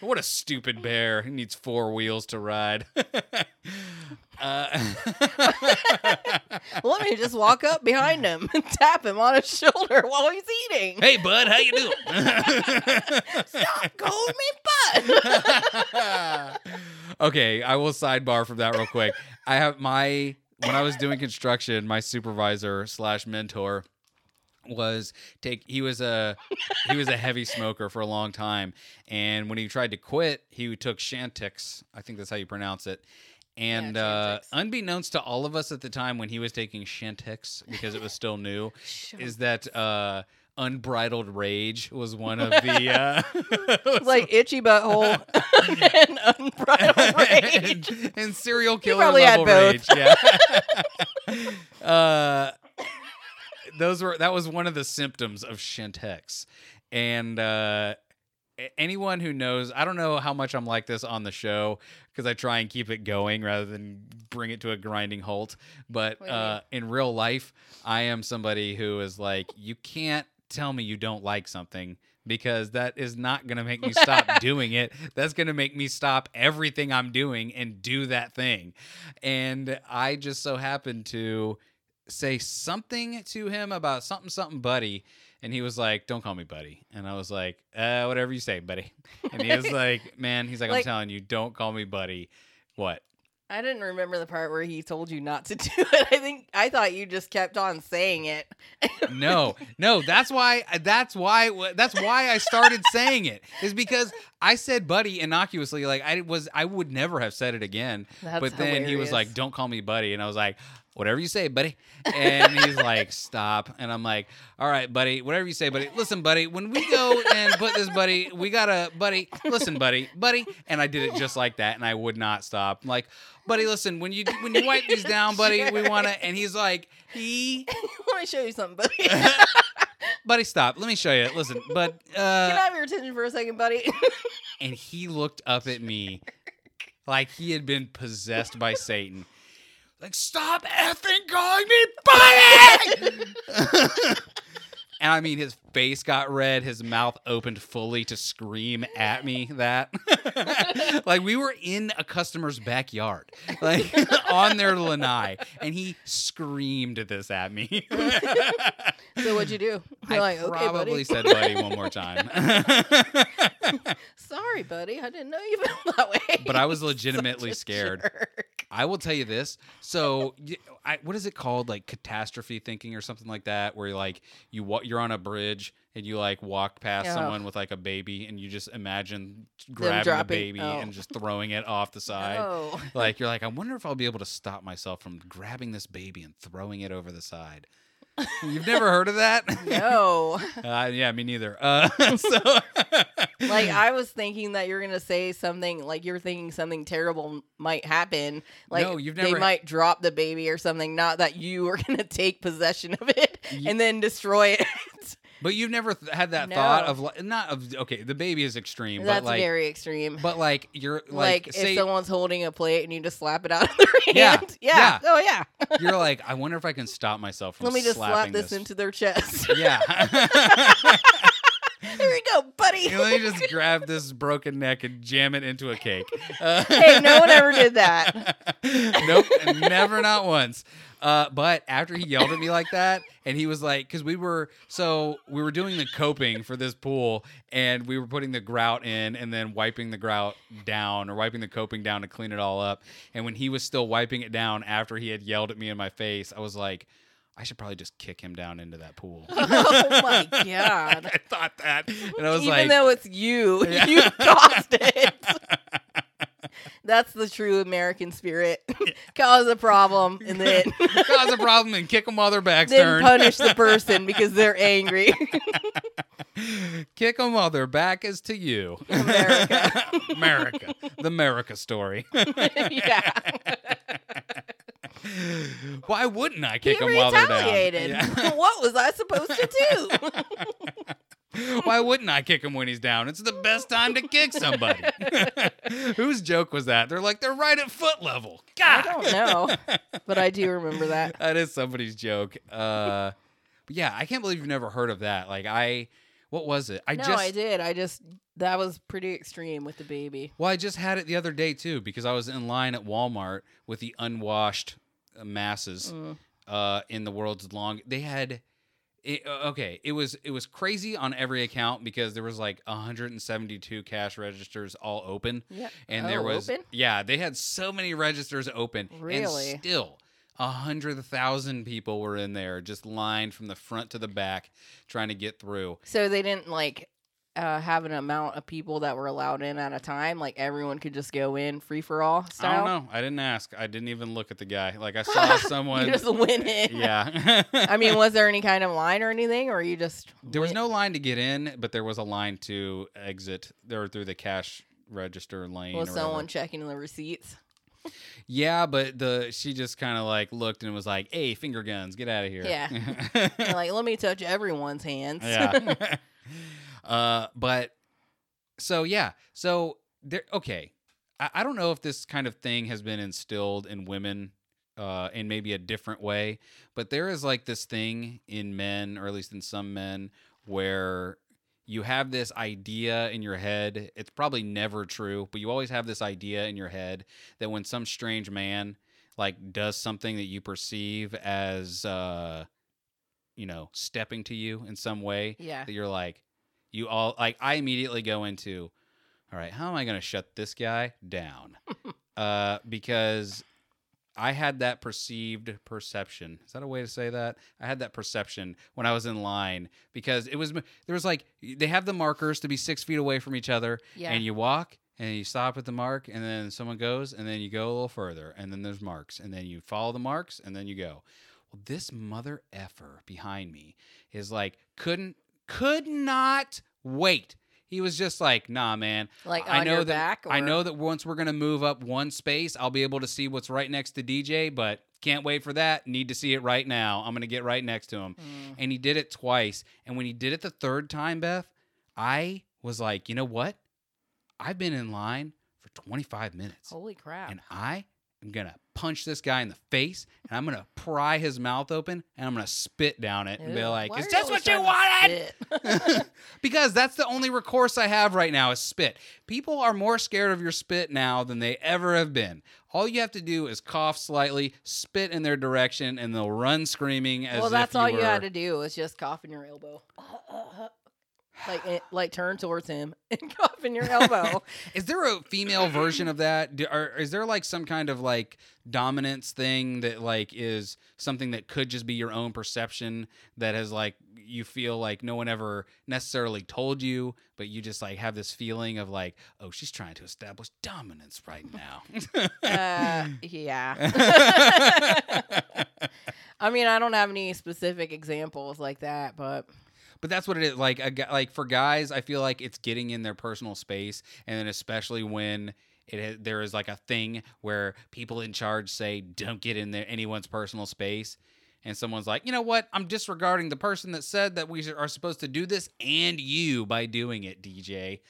what a stupid bear. He needs four wheels to ride. uh, Let me just walk up behind him and tap him on his shoulder while he's eating. hey, bud, how you doing? Stop calling me bud. Okay, I will sidebar from that real quick. I have my when I was doing construction, my supervisor slash mentor was take he was a he was a heavy smoker for a long time. And when he tried to quit he took Chantix I think that's how you pronounce it. And Yeah, uh, unbeknownst to all of us at the time when he was taking Chantix because it was still new is that uh, unbridled rage was one of the uh, like itchy butthole and unbridled rage. and, and serial killer probably had level rage. both. Yeah. uh, those were that was one of the symptoms of Chantix, and uh, anyone who knows, I don't know how much I'm like this on the show because I try and keep it going rather than bring it to a grinding halt. But What do you uh, in real life, I am somebody who is like, you can't tell me you don't like something because that is not going to make me stop doing it. That's going to make me stop everything I'm doing and do that thing. And I just so happened to say something to him about something, something, buddy. And he was like, Don't call me buddy. And I was like, uh, Whatever you say, buddy. And he was like, Man, he's like, I'm telling you, don't call me buddy. What? I didn't remember the part where he told you not to do it. I think I thought you just kept on saying it. no no that's why that's why that's why i started saying it is because i said buddy innocuously like i was i would never have said it again That's but then he was like don't call me buddy and i was like whatever you say buddy. And he's like stop. And i'm like all right buddy whatever you say buddy. Listen buddy when we go and put this buddy we gotta buddy listen buddy buddy. And i did it just like that and i would not stop. I'm like buddy listen when you when you wipe these down buddy we want to and he's like he Let me show you something, buddy. Buddy stop. Let me show you. Listen but can I uh have your attention for a second, buddy? and he looked up at me like he had been possessed by satan like stop effing calling me buddy and i mean his face got red his mouth opened fully to scream at me that like we were in a customer's backyard like on their lanai and he screamed this at me so what'd you do? You're I like, okay, probably buddy. said buddy one more time. Sorry, buddy. I didn't know you felt that way. but I was legitimately scared. jerk. I will tell you this. So, I, what is it called? Like catastrophe thinking or something like that, where you're like you you're on a bridge and you like walk past Oh. someone with like a baby and you just imagine grabbing the baby oh. and just throwing it off the side. Oh. Like you're like, I wonder if I'll be able to stop myself from grabbing this baby and throwing it over the side. You've never heard of that? No. Uh, yeah, me neither. Uh, so, like I was thinking that you're gonna say something like you're thinking something terrible might happen. Like No, you've never... they might drop the baby or something. Not that you are gonna take possession of it Ye- and then destroy it. But you've never th- had that thought of like not of okay, the baby is extreme, That's but like very extreme. but like you're like, like, say if someone's holding a plate and you just slap it out of their hand. Yeah, Yeah. yeah. Oh yeah. you're like I wonder if I can stop myself from Let me just slap this, into their chest. Yeah. Go, buddy. Let me just grab this broken neck and jam it into a cake. Uh, hey, no one ever did that. nope, never, not once. Uh, but after he yelled at me like that, and he was like, because we were so we were doing the coping for this pool, and we were putting the grout in, and then wiping the grout down or wiping the coping down to clean it all up. And when he was still wiping it down after he had yelled at me in my face, I was like, I should probably just kick him down into that pool. Oh my god. I thought that, and I was Even like, though it's you, Yeah. you caused it. That's the true American spirit. Cause a problem and then cause a problem and kick them while their backs then turned. punish the person because they're angry. Kick them while their back is to you. America. America. The America story. yeah. Why wouldn't I He kick them while they're down? retaliated. Yeah. what was I supposed to do? Why wouldn't I kick him when he's down? It's the best time to kick somebody. Whose joke was that? They're like, they're right at foot level. God. I don't know, but I do remember that. that is somebody's joke. Uh, but yeah, I can't believe you've never heard of that. Like, I, what was it? I no, just, I did. I just that was pretty extreme with the baby. Well, I just had it the other day too because I was in line at Walmart with the unwashed masses Mm. uh, in the world's long. They had. It, uh, okay, it was it was crazy on every account because there was like 172 cash registers all open, Yeah. and there Oh, was open? yeah they had so many registers open, Really? and still a hundred thousand people were in there just lined from the front to the back trying to get through. So they didn't like uh, have an amount of people that were allowed in at a time. Like everyone could just go in free for all I don't know. I didn't ask. I didn't even look at the guy. Like I saw someone. you just went in. Yeah. I mean, was there any kind of line or anything, or you just there was no line to get in, but there was a line to exit there through the cash register lane. was or someone whatever. checking the receipts? Yeah, but the she just kind of like looked and was like, "Hey, finger guns, get out of here." Yeah. Like, let me touch everyone's hands. yeah. Uh, but so yeah, so there. Okay, I, I don't know if this kind of thing has been instilled in women. Uh, in maybe a different way, but there is like this thing in men, or at least in some men, where you have this idea in your head. It's probably never true, but you always have this idea in your head that when some strange man like does something that you perceive as uh you know, stepping to you in some way Yeah. that you're like you all like I immediately go into all right, how am I going to shut this guy down? uh because I had that perceived perception. Is that a way to say that? I had that perception when I was in line because it was there was like they have the markers to be six feet away from each other, Yeah. and you walk and you stop at the mark, and then someone goes, and then you go a little further, and then there's marks, and then you follow the marks, and then you go. Well, this mother effer behind me is like couldn't could not wait. He was just like, nah, man. like I on know your that back. I know that once we're gonna move up one space, I'll be able to see what's right next to DJ, but can't wait for that. Need to see it right now. I'm gonna get right next to him. Mm. And he did it twice. And when he did it the third time, Beth, I was like, you know what? I've been in line for 25 minutes. Holy crap! And I am gonna punch this guy in the face and I'm gonna pry his mouth open and I'm gonna spit down it and be like, why Is this what you wanted? because that's the only recourse I have right now is spit. People are more scared of your spit now than they ever have been. All you have to do is cough slightly, spit in their direction, and they'll run screaming as well, if that's all you were... had to do was just cough in your elbow. Like, like turn towards him and cough in your elbow. Is there a female version of that? Do, or is there like some kind of like dominance thing that like is something that could just be your own perception that has like you feel like no one ever necessarily told you, but you just like have this feeling of like, oh, she's trying to establish dominance right now. uh, yeah. I mean, I don't have any specific examples like that, but But that's what it is. Like a like for guys, I feel like it's getting in their personal space, and then especially when it there is like a thing where people in charge say don't get in there anyone's personal space, and someone's like, you know what? I'm disregarding the person that said that we are supposed to do this and you by doing it, DJ.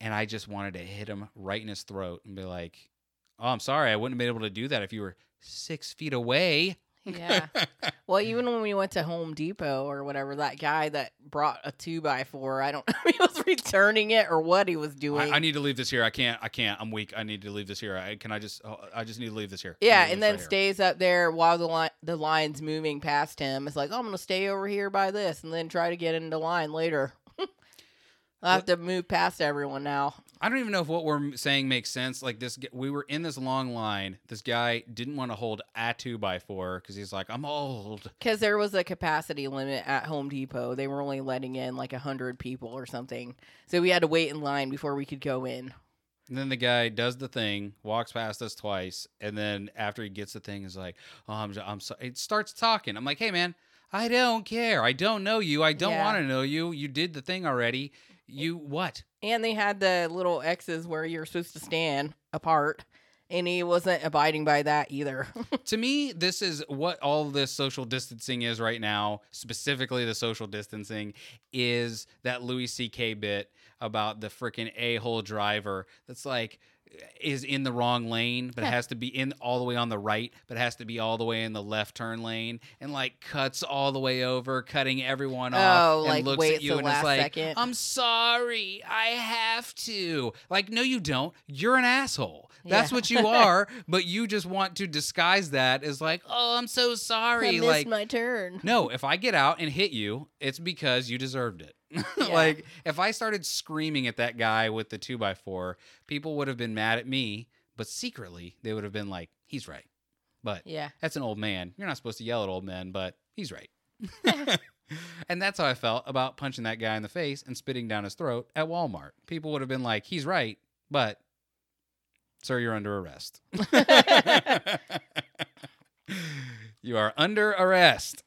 And I just wanted to hit him right in his throat and be like, "Oh, I'm sorry, I wouldn't have been able to do that if you were six feet away." Yeah. well, even when we went to Home Depot or whatever, that guy that brought a two by four, I don't know if he was returning it or what he was doing. I, I need to leave this here. I can't. I can't. I'm weak. I need to leave this here. I, can I just? oh, I just need to leave this here. Yeah, and then right stays up there while the line the line's moving past him. It's like, oh, I'm gonna stay over here by this, and then try to get into line later. I have to move past everyone now. I don't even know if what we're saying makes sense. Like this, we were in this long line. This guy didn't want to hold a two by four because he's like, I'm old. Because there was a capacity limit at Home Depot. They were only letting in like a hundred people or something. So we had to wait in line before we could go in. And then the guy does the thing, walks past us twice, and then after he gets the thing, is like, "Oh, I'm, I'm sorry." It starts talking. I'm like, "Hey, man, I don't care. I don't know you. I don't Yeah. want to know you. You did the thing already. You what? And they had the little X's where you're supposed to stand apart. And he wasn't abiding by that either. to me, this is what all this social distancing is right now. Specifically, the social distancing is that Louis C.K. bit about the freaking a hole driver that's like is in the wrong lane, but it has to be in all the way on the right, but it has to be all the way in the left turn lane, and like cuts all the way over, cutting everyone oh, off, Oh, and like, looks at you the and is last like, second. "I'm sorry, I have to." Like, no, you don't. You're an asshole. That's Yeah. what you are, but you just want to disguise that as like, "Oh, I'm so I sorry." missed Like, my turn. no, if I get out and hit you, it's because you deserved it. like, if I started screaming at that guy with the two by four, people would have been mad at me, but secretly they would have been like, "He's right." But Yeah. that's an old man. You're not supposed to yell at old men, but he's right. and that's how I felt about punching that guy in the face and spitting down his throat at Walmart. People would have been like, he's right, but sir, you're under arrest. you are under arrest.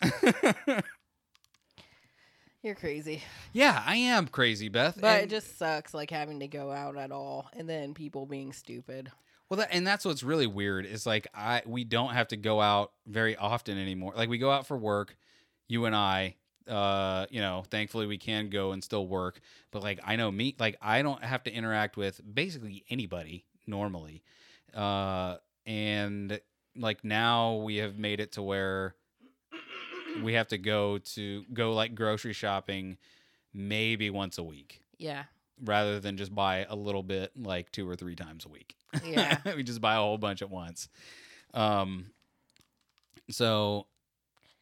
You're crazy. yeah, I am crazy, Beth. But it just sucks like having to go out at all and then people being stupid. Well, that, and that's what's really weird is like I we don't have to go out very often anymore. Like we go out for work, you and I. Uh, you know, thankfully we can go and still work. But like I know me, like I don't have to interact with basically anybody normally. Uh, and like now we have made it to where we have to go to go like grocery shopping maybe once a week Yeah. rather than just buy a little bit like two or three times a week. Yeah. we just buy a whole bunch at once. Um so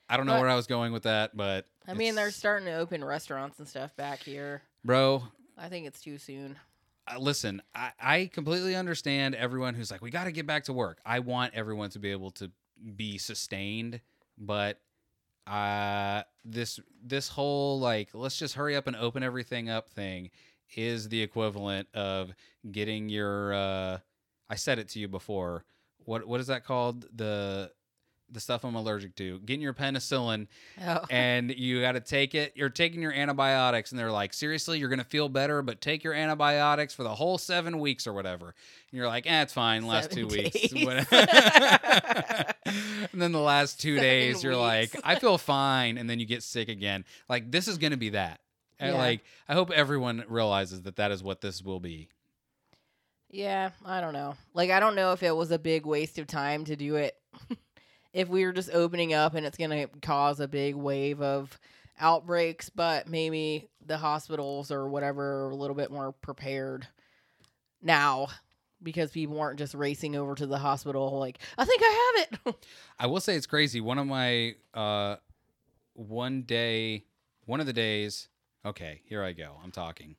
I don't know But- where I was going with that, but I mean, they're starting to open restaurants and stuff back here. bro, I think it's too soon. uh, listen, I, I completely understand everyone who's like, we got to get back to work. I want everyone to be able to be sustained, but uh, this this whole like, let's just hurry up and open everything up thing is the equivalent of getting your. Uh, I said it to you before. What what is that called? The the stuff I'm allergic to. Getting your penicillin Oh. and you got to take it. You're taking your antibiotics, and they're like, seriously, you're gonna feel better, but take your antibiotics for the whole seven weeks or whatever. And you're like, eh, it's fine. Last two Seven weeks. and then the last two Seven days, you're like. I feel fine, and then you get sick again. Like this is gonna be that. And Yeah. like, I hope everyone realizes that that is what this will be. Yeah, I don't know. Like, I don't know if it was a big waste of time to do it. if we were just opening up and it's going to cause a big wave of outbreaks, but maybe the hospitals or whatever are a little bit more prepared now because people aren't just racing over to the hospital like, I think I have it. I will say it's crazy. One of my uh, one day, one of the days. Okay, here I go. I'm talking.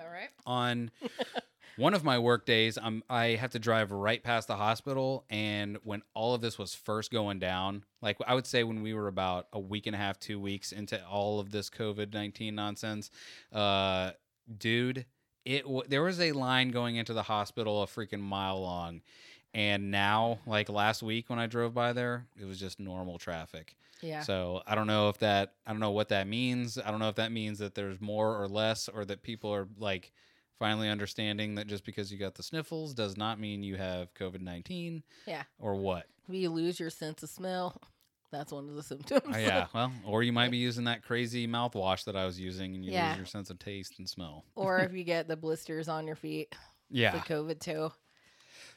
All right. on one of my work days i'm i have to drive right past the hospital and when all of this was first going down like i would say when we were about a week and a half two weeks into all of this covid-19 nonsense uh dude it w- there was a line going into the hospital a freaking mile long and now like last week when i drove by there it was just normal traffic Yeah. so I don't know if that I don't know what that means. I don't know if that means that there's more or less, or that people are like finally understanding that just because you got the sniffles does not mean you have COVID nineteen. Yeah. Or what? If you lose your sense of smell, that's one of the symptoms. Uh, yeah. Well, or you might be using that crazy mouthwash that I was using, and you Yeah. lose your sense of taste and smell. or if you get the blisters on your feet, Yeah. the COVID toe.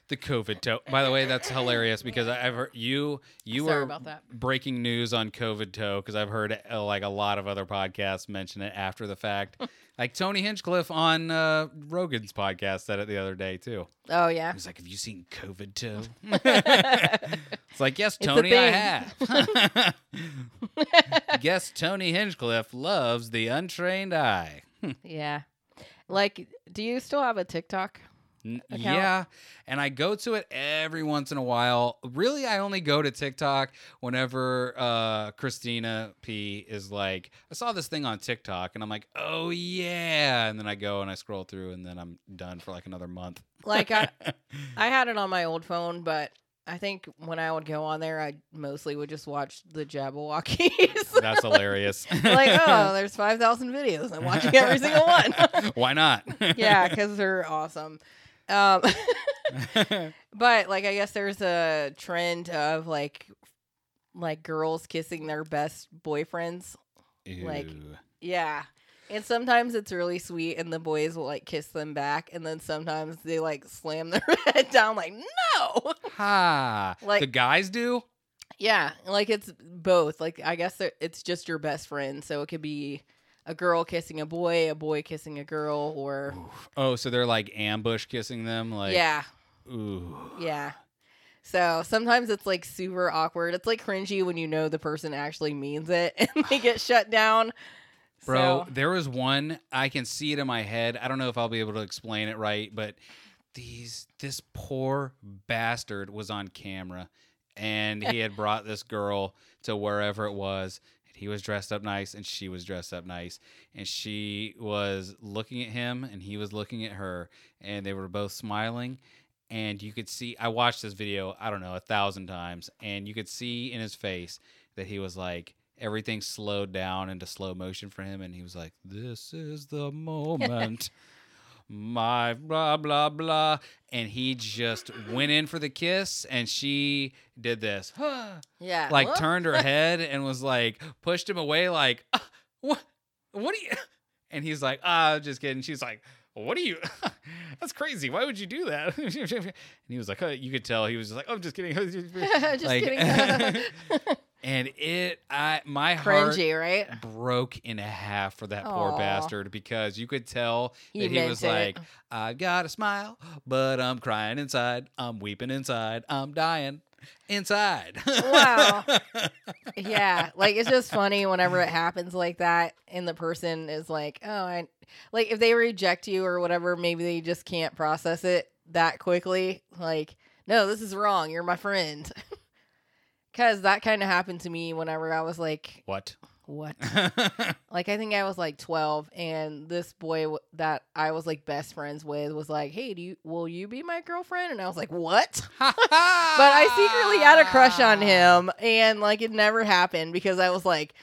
The COVID toe. By the way, that's hilarious because I've heard you you Sorry were about that. breaking news on COVID toe because I've heard uh, like a lot of other podcasts mention it after the fact. Like Tony Hinchcliffe on uh, Rogan's podcast said it the other day too. Oh yeah. He's like, "Have you seen COVID too?" it's like, "Yes, Tony, I have." Guess Tony Hinchcliffe loves the untrained eye. Yeah. Like, do you still have a TikTok? N-? Yeah, and I go to it every once in a while. Really, I only go to TikTok whenever uh, Christina P is like, "I saw this thing on TikTok," and I'm like, "Oh yeah," and then I go and I scroll through, and then I'm done for like another month. Like, I, I had it on my old phone, but I think when I would go on there, I mostly would just watch the Jabbawockeez. That's hilarious. like, oh, there's 5,000 videos. I'm watching every single one. Why not? yeah, because they're awesome. Um, but like, I guess there's a trend of like, like girls kissing their best boyfriends. Like- Yeah. And sometimes it's really sweet and the boys will like kiss them back and then sometimes they like slam their head down like no. ha, Like- the guys do. Yeah, like it's both. Like I guess it's just your best friend, so it could be a girl kissing a boy, a boy kissing a girl or Oh, so they're like ambush kissing them, like Yeah. Ooh. Yeah. So sometimes it's like super awkward. It's like cringy when you know the person actually means it and they get shut down. Bro, So- there was one I can see it in my head. I don't know if I'll be able to explain it right, but these this poor bastard was on camera and he had brought this girl to wherever it was he was dressed up nice and she was dressed up nice. And she was looking at him and he was looking at her and they were both smiling. And you could see I watched this video, I don't know, a thousand times, and you could see in his face that he was like everything slowed down into slow motion for him. And he was like this is the moment my blah blah blah. And he just went in for the kiss and she did this. Yeah. like turned her head and was like pushed him away like "Ah, what what are you and he's like ah just kidding. She's like what are you that's crazy. Why would you do that? And he was like huh, you could tell he was just like oh i'm just kidding. Just like- kidding. And it I my heart Cringy, right? broke in half for that poor Aw. bastard because you could tell that he meant was it. like, I got a smile, but I'm crying inside. I'm weeping inside. I'm dying inside. Wow. Yeah, like it's just funny whenever it happens like that, and the person is like, "Oh, I," like if they reject you or whatever, maybe they just can't process it that quickly. Like, no, this is wrong. You're my friend. Because that kind of happened to me whenever I was like, what? what? Like I think I was like 12 and this boy w- that I was like best friends with was like, "Hey, do you will you be my girlfriend?" And I was like, "What?" but But I secretly had a crush on him and like it never happened because I was like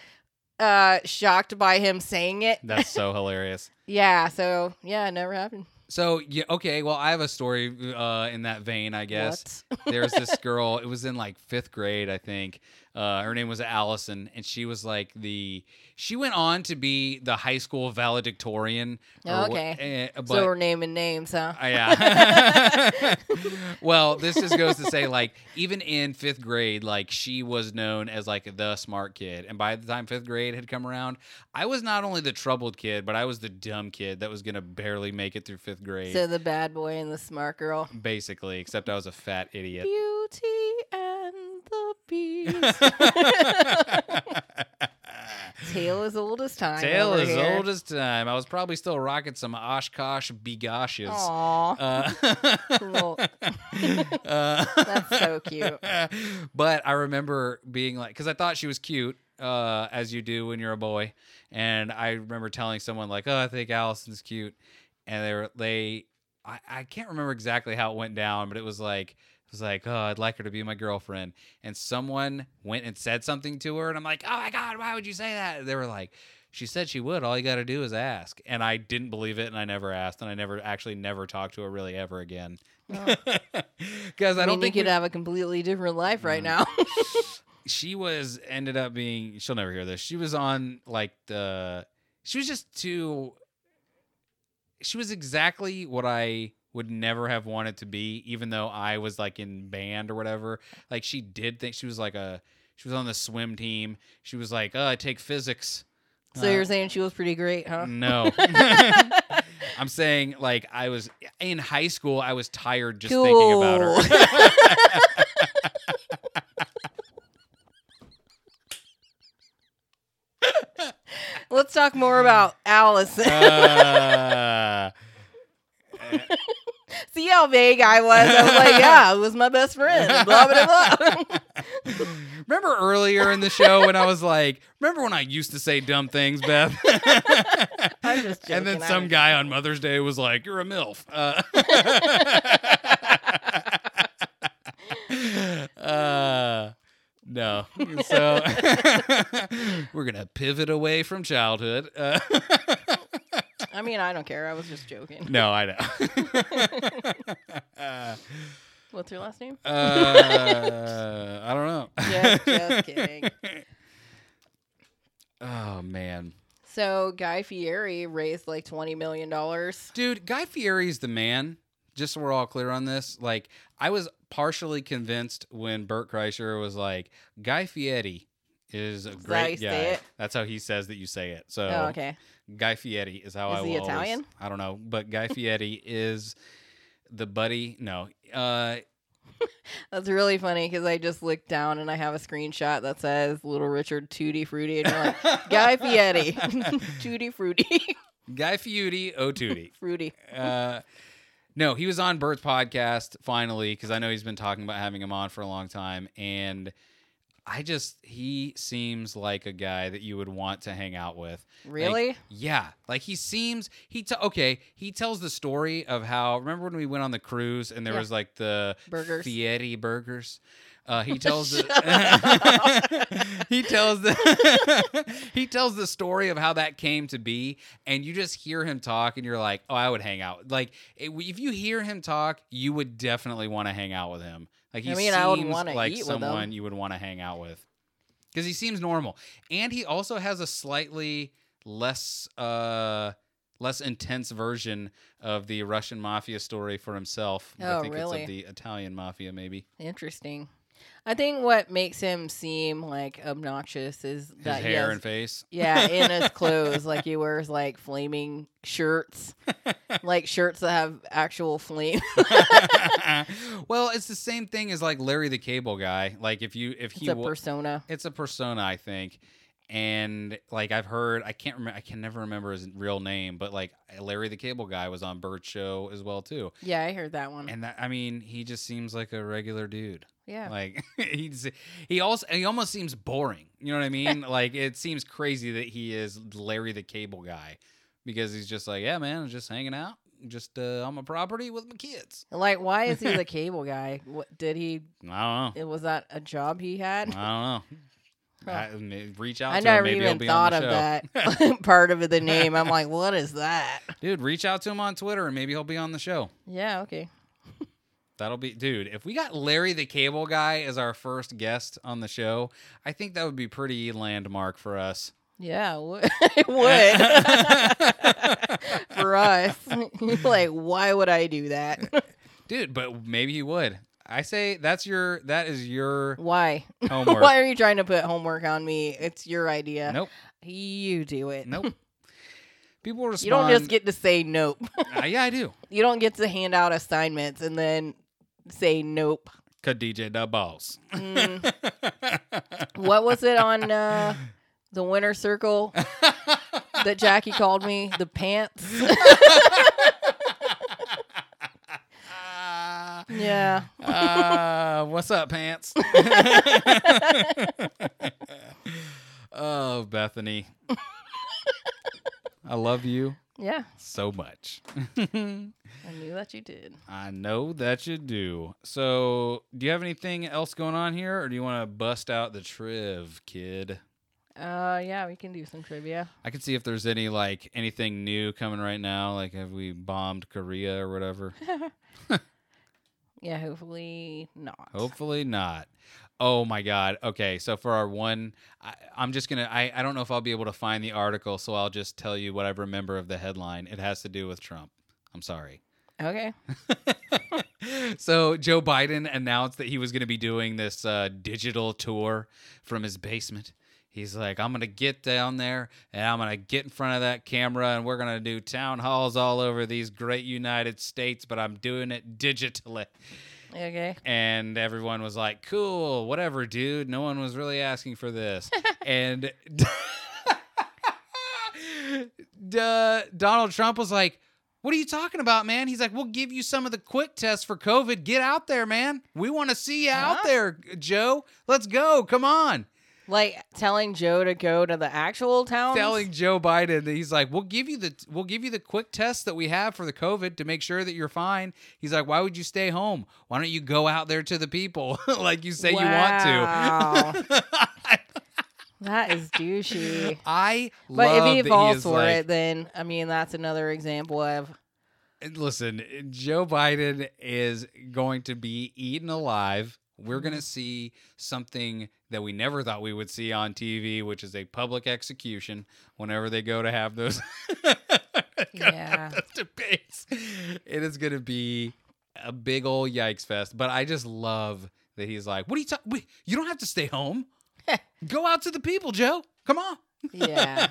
uh shocked by him saying it. That's so hilarious. Yeah, so yeah, it never happened. So yeah, okay. Well, I have a story uh, in that vein, I guess. What? There's this girl. It was in like fifth grade, I think. Uh, her name was Allison, and she was like the. She went on to be the high school valedictorian. or Oh, okay. but, so we're naming names, huh? Uh, yeah. well, this just goes to say, like, even in fifth grade, like, she was known as like the smart kid. And by the time fifth grade had come around, I was not only the troubled kid, but I was the dumb kid that was gonna barely make it through fifth grade. So the bad boy and the smart girl. basically, except I was a fat idiot. Beauty and the Beast. Tale as old as time. Tale as here. old as time. I was probably still rocking some OshKosh B'goshes. Aw, Uh, uh, That's so cute. But I remember being like, because I thought she was cute, uh, as you do when you're a boy, and I remember telling someone like, "Oh, I think Allison's cute," and they were they, I, I can't remember exactly how it went down, but it was like. Was like, oh, I'd like her to be my girlfriend. And someone went and said something to her, and I'm like, oh my God, why would you say that? They were like, she said she would. All you got to do is ask. And I didn't believe it, and I never asked, and I never actually never talked to her really ever again. Because I, I, don't mean, think you could we- have a completely different life right Mm. now. she was ended up being she'll never hear this she was on like the she was just too she was exactly what i would never have wanted to be even though i was like in band or whatever like she did think she was like a she was on the swim team she was like oh i take physics so Uh, you're saying she was pretty great, huh? no i'm saying like i was in high school i was tired just Cool. thinking about her Let's talk more about Allison. Uh, See how vague I was? I was like, yeah, it was my best friend. Blah, blah, blah. remember earlier in the show when I was like, remember when I used to say dumb things, Beth? I'm just and then joking, some was- guy on Mother's Day was like, you're a MILF. Uh, uh, no. So we're going to pivot away from childhood. Uh, I mean, I don't care. I was just joking. no, I know. uh, What's your last name? uh, I don't know. Just- just kidding. Oh man, So Guy Fieri raised like twenty million dollars. dude, Guy Fieri's the man. Just so we're all clear on this, like I was partially convinced when Bert Kreischer was like, "Guy Fieri is a great guy." That's how he says that you say it. So Oh, okay. Guy Fieri is how Is I he will always- Italian? I don't know, but Guy Fieri is the buddy. No, uh, That's really funny because I just looked down and I have a screenshot that says Little Richard Tutti Frutti, and you're like Guy Fieri, Tutti Frutti, Guy Fieri, oh Tootie. Fruity. uh, no, he was on Bert's podcast finally because I know he's been talking about having him on for a long time, and I just he seems like a guy that you would want to hang out with. Like, Really? yeah, like he seems he t- okay. He tells the story of how remember when we went on the cruise and there Yeah. was like the Burgers. Fieri burgers. Uh, he tells the he tells the he tells the story of how that came to be, and you just hear him talk, and you're like, oh, I would hang out. Like if you hear him talk, you would definitely want to hang out with him. Like he I mean, I would seems wanna like eat with him. someone you would want to hang out with because he seems normal, and he also has a slightly less uh less intense version of the Russian mafia story for himself. I Oh, think really? it's of the Italian mafia, maybe. Interesting. I think what makes him seem like obnoxious is His that hair has- and face. yeah, in his clothes, like he wears like flaming shirts, like shirts that have actual flame. well, it's the same thing as like Larry the Cable Guy. Like if you if It's he a wa- persona. it's a persona, I think. And like I've heard, I can't remember, I can never remember his real name, but like Larry the Cable Guy was on Bert Show as well too. Yeah, I heard that one. And that, I mean, he just seems like a regular dude. Yeah, Like he's he also he almost seems boring. You know what I mean? like it seems crazy that he is Larry the Cable Guy because he's just like, yeah, man, I'm just hanging out, just uh, on my property with my kids. like why is he the cable guy? What did he? I don't know. It was that a job he had? I don't know. I, reach out I to never him. Even thought of that part of the name. I'm like, what is that? Dude, reach out to him on Twitter and maybe he'll be on the show. Yeah, okay. That'll be, dude. If we got Larry the Cable Guy as our first guest on the show, I think that would be pretty landmark for us. Yeah, it would. it would. For us. like, why would I do that? dude. But maybe he would. I say that's your that is your Why? homework. Why are you trying to put homework on me? It's your idea. Nope, You do it. nope. People respond. You don't just get to say nope. Uh, yeah, I do. You don't get to hand out assignments and then say nope. Cause DJ the boss. Mm. What was it on uh, the winter circle that Jackie called me? The pants? yeah. uh, what's up, pants? oh, Bethany. I love you Yeah. so much. I knew that you did. I know that you do. So, do you have anything else going on here, or do you want to bust out the triv, kid? Uh, yeah, we can do some trivia. I can see if there's any like anything new coming right now. Like, have we bombed Korea or whatever? Yeah, hopefully not. Hopefully not. Oh my God. Okay, so for our one, I, I'm just gonna. I, I don't know if I'll be able to find the article, so I'll just tell you what I remember of the headline. It has to do with Trump. I'm sorry. Okay. so Joe Biden announced that he was going to be doing this uh, digital tour from his basement. He's like, I'm going to get down there and I'm going to get in front of that camera and we're going to do town halls all over these great United States, but I'm doing it digitally. Okay. And everyone was like, cool, whatever, dude. No one was really asking for this. and Donald Trump was like, what are you talking about, man? He's like, we'll give you some of the quick tests for COVID. Get out there, man. We want to see you out Huh? there, Joe. Let's go. Come on. Like telling Joe to go to the actual town. Telling Joe Biden that he's like, we'll give you the we'll give you the quick test that we have for the COVID to make sure that you're fine. He's like, why would you stay home? Why don't you go out there to the people like you say Wow. you want to? That is douchey. I But love if he falls is for like, it, then I mean that's another example of Listen, Joe Biden is going to be eaten alive. We're Mm-hmm. going to see something that we never thought we would see on TV, which is a public execution whenever they go to have those, Yeah. those debates. It is going to be a big old yikes fest. But I just love that he's like, What are you talking? You don't have to stay home. go out to the people, Joe. Come on. yeah.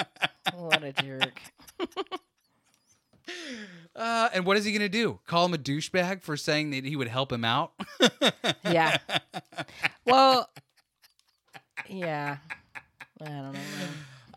what a jerk. Uh, and what is he going to do? Call him a douchebag for saying that he would help him out? Yeah. Well, yeah. I don't know.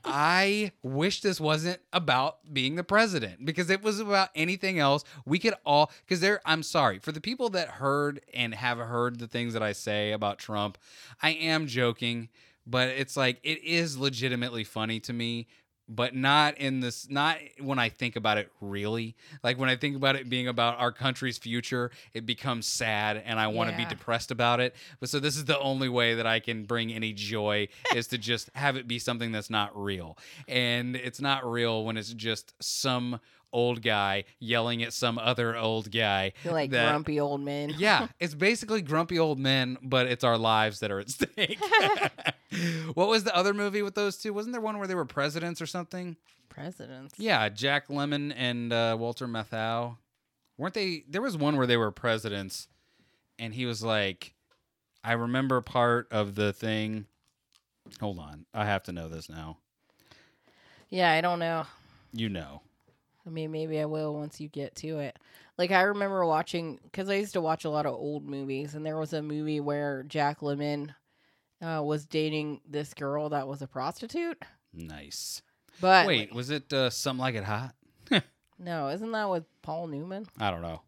I wish this wasn't about being the president because it was about anything else. We could all because there I'm sorry for the people that heard and have heard the things that I say about Trump. I am joking, but it's like it is legitimately funny to me, but not in this not when I think about it really. Like when I think about it being about our country's future, it becomes sad and I want to be depressed about it. But so this is the only way that I can bring any joy is to just have it be something that's not real. And it's not real when it's just some old guy yelling at some other old guy. Like that- grumpy old men. yeah, it's basically grumpy old men, but it's our lives that are at stake. what was the other movie with those two? Wasn't there one where they were presidents or something? Presidents. Yeah, Jack Lemmon and uh, Walter Matthau. Weren't they? There was one where they were presidents, and he was like, I remember part of the thing. Hold on, I have to know this now. Yeah, I don't know. You know, I mean, maybe I will once you get to it. Like I remember watching because I used to watch a lot of old movies, and there was a movie where Jack Lemmon uh, was dating this girl that was a prostitute. nice. But Wait, was it uh, something like it hot? no, isn't that with Paul Newman? I don't know.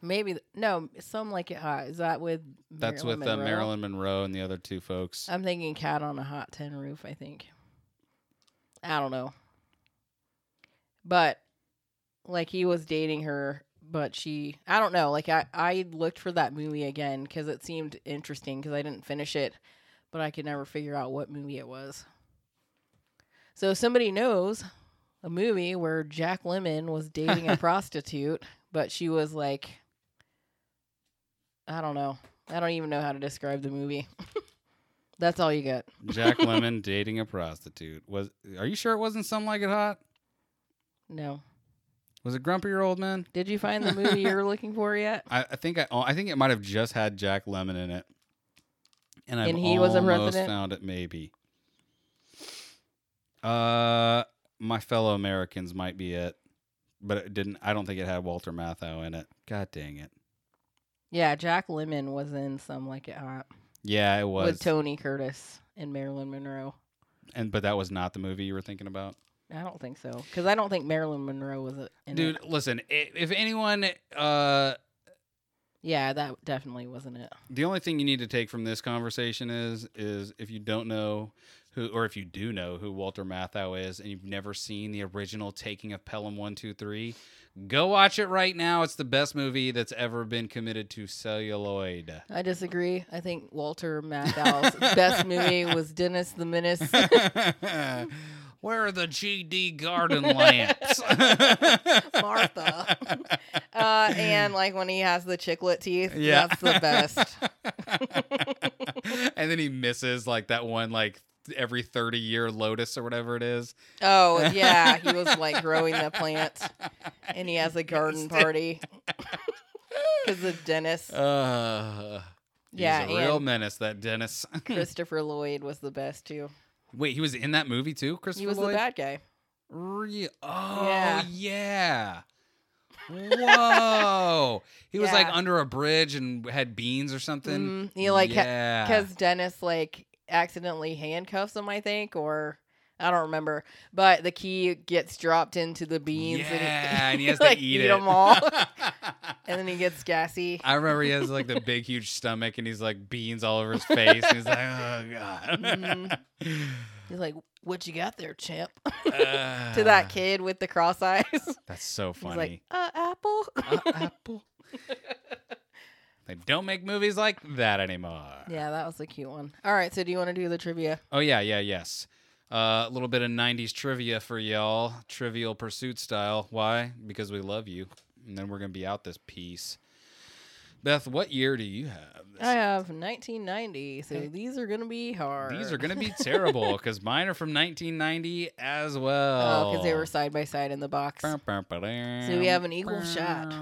Maybe no, some like it hot. Is that with That's Marilyn with uh, Monroe? Marilyn Monroe and the other two folks. I'm thinking Cat on a Hot Tin Roof. I think. I don't know. But like he was dating her, but she I don't know. Like I I looked for that movie again because it seemed interesting because I didn't finish it, but I could never figure out what movie it was. So if somebody knows a movie where Jack Lemmon was dating a prostitute, but she was like, I don't know. I don't even know how to describe the movie. That's all you get. Jack Lemmon dating a prostitute. Was are you sure it wasn't something like it hot? No. Was it Grumpy Your Old Man? Did you find the movie you're looking for yet? I, I think I oh, I think it might have just had Jack Lemmon in it. And, I've And he was a almost president? found it maybe. Uh my fellow Americans might be it. But it didn't I don't think it had Walter Matthau in it. God dang it. Yeah, Jack Lemmon was in some like it hot Yeah, it was. with Tony Curtis and Marilyn Monroe. and but that was not the movie you were thinking about. I don't think so because I don't think Marilyn Monroe was in Dude, it. listen, if anyone uh Yeah, that definitely wasn't it. the only thing you need to take from this conversation is is if you don't know who or if you do know who Walter Matthau is and you've never seen the original Taking of Pelham 123, go watch it right now. It's the best movie that's ever been committed to celluloid. I disagree. I think Walter Matthau's best movie was Dennis the Menace. Where are the GD garden lamps? Martha. Uh, and like when he has the chiclet teeth, Yeah. that's the best. and then he misses like that one like every 30 year lotus or whatever it is. Oh yeah, he was like growing the plant, and he has a garden party because of Dennis. Uh, he's Yeah, a real menace, that Dennis. Christopher Lloyd was the best too. Wait, he was in that movie too, Christopher He was Lloyd? the bad guy. Re- oh, Yeah. yeah. Whoa. he was like under a bridge and had beans or something. Mhm. He like yeah. because Dennis like accidentally handcuffs him, I think, or I don't remember. But the key gets dropped into the beans, yeah, and he has like, to eat, eat it. 'em all. and then he gets gassy. I remember he has like the big, huge stomach, and he's like beans all over his face. and he's like, "Oh god." Mhm. He's like, "What you got there, champ?" Uh, to that kid with the cross eyes. That's so He's funny. like, "Uh, apple." Uh, apple. they don't make movies like that anymore. yeah, that was a cute one. All right, so do you want to do the trivia? Oh yeah, yeah, yes. Uh, a little bit of '90s trivia for y'all, Trivial Pursuit style. Why? Because we love you, and then we're gonna be out this piece. Beth, what year do you have? I have 1990, so these are gonna be hard. These are gonna be terrible because mine are from 1990 as well. Oh, because they were side by side in the box. So we have an equal shot.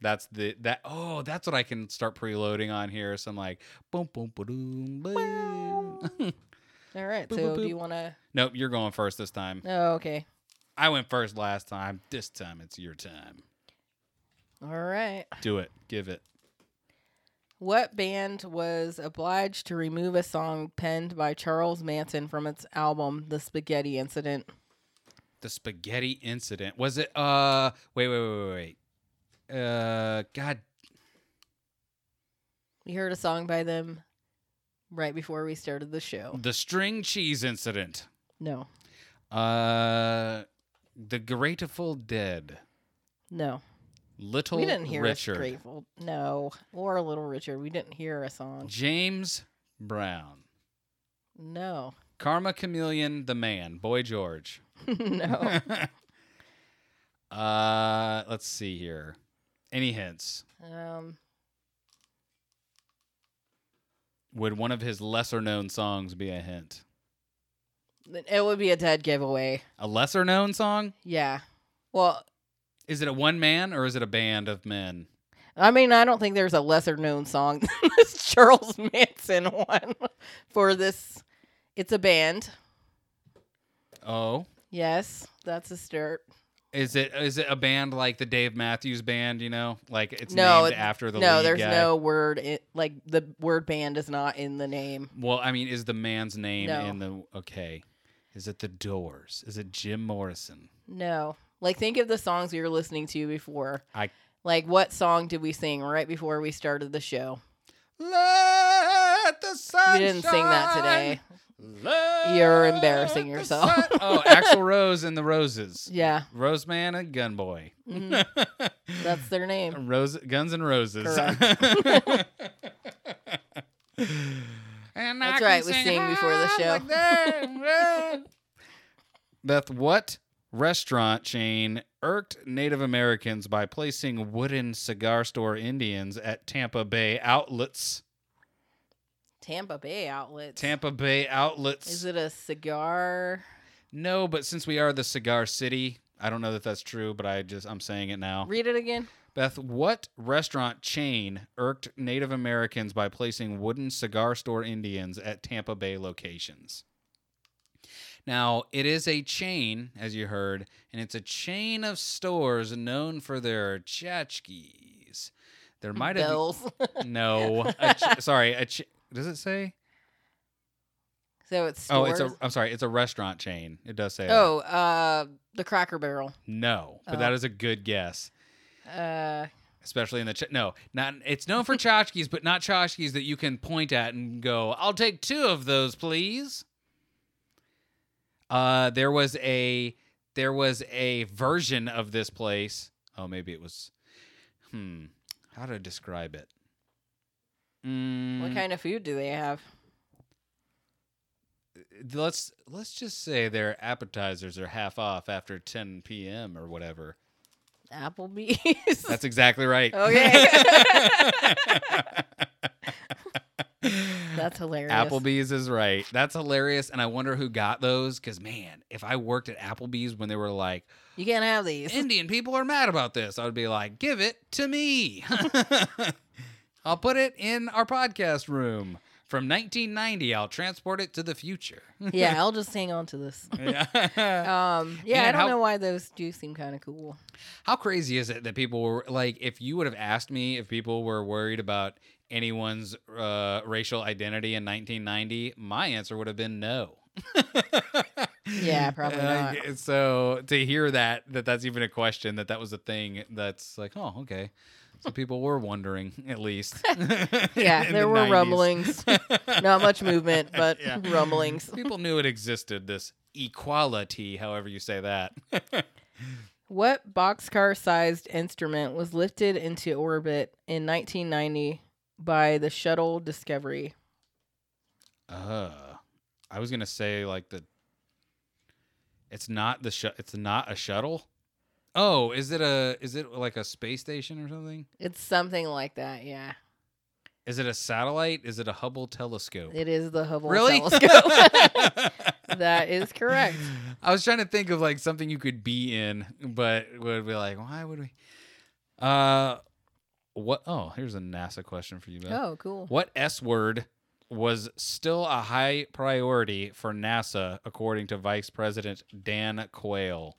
That's the that oh that's what I can start preloading on here. So I'm like boom boom boom boom. All right, Boop, so boop, do boop. you want to? nope, you're going first this time. Oh, okay. I went first last time. This time it's your time. All right. Do it. Give it. What band was obliged to remove a song penned by Charles Manson from its album The Spaghetti Incident? The spaghetti incident. Was it uh wait wait wait wait wait. Uh god We heard a song by them right before we started the show. the string cheese incident. No. Uh the Grateful Dead. No. Little we didn't hear Richard. Grateful. No. Or Little Richard. We didn't hear a song. James Brown. No. Karma Chameleon the man, Boy George. no. uh let's see here. Any hints? Um, Would one of his lesser known songs be a hint? it would be a dead giveaway. A lesser known song? Yeah. Well, Is it a one man or is it a band of men? I mean, I don't think there's a lesser known song than this Charles Manson one for this. It's a band. Oh, Yes, that's a start. Is it is it a band like the Dave Matthews Band? You know, like it's No, named it- after the no, there's guy? no word. It, like the word band is not in the name. Well, I mean, is the man's name No. in the okay? Is it the Doors? Is it Jim Morrison? No. Like think of the songs we were listening to before. I- like what song did we sing right before we started the show? Let the sun. We didn't sing that today. You're embarrassing yourself. oh, Axl Rose and the Roses. Yeah, Rose Man and Gunboy. Mhm. that's their name. Rose, Guns and Roses. And That's I right, we sing sing before the show. like. Beth, what restaurant chain irked Native Americans by placing wooden cigar store Indians at Tampa Bay outlets? Tampa Bay outlets. Tampa Bay outlets. Is it a cigar? No, but since we are the cigar city, I don't know that that's true, but I just I'm saying it now. Read it again. Beth, what restaurant chain irked Native Americans by placing wooden cigar store Indians at Tampa Bay locations? Now, it is a chain, as you heard, and it's a chain of stores known for their tchotchkes. There might have Bells. no, a ch- sorry, a ch- does it say? so it's Oh, it's a. I'm sorry, it's a restaurant chain. It does say. that. Oh, uh, the Cracker Barrel. no, but Oh. that is a good guess. Uh, especially in the ch- no, not it's known for tchotchkes, but not tchotchkes that you can point at and go, "I'll take two of those, please." Uh, there was a there was a version of this place. Oh, maybe it was. Hmm, how to describe it? Mm, what kind of food do they have? let's let's just say their appetizers are half off after 10 p.m. or whatever. Applebee's. That's exactly right. Okay. That's hilarious. Applebee's is right. That's hilarious. And I wonder who got those. Because, man, if I worked at Applebee's when they were like, You can't have these. Indian people are mad about this, I would be like, give it to me. I'll put it in our podcast room. From 1990, I'll transport it to the future. yeah, I'll just hang on to this. Yeah. Um, yeah, I don't how- know why those do seem kind of cool. How crazy is it that people were like, if you would have asked me if people were worried about anyone's uh, racial identity in 1990, my answer would have been no. Yeah, probably Uh, not. So to hear that, that that's even a question, that that was a thing, that's like, oh, okay. So people were wondering, at least. Yeah, there the were 90s. rumblings. Not much movement, but Yeah. rumblings. People knew it existed, this equality, however you say that. What boxcar sized instrument was lifted into orbit in 1990 by the shuttle Discovery? Uh, I was gonna say like the. It's not the sh- It's not a shuttle. Oh, is it a? Is it like a space station or something? It's something like that, yeah. Is it a satellite? Is it a Hubble telescope? It is the Hubble really? telescope. that is correct. I was trying to think of like something you could be in, but would be like, why would we? Uh, what? Oh, here's a NASA question for you, Beth. Oh, cool. What S word was still a high priority for NASA, according to Vice President Dan Quayle?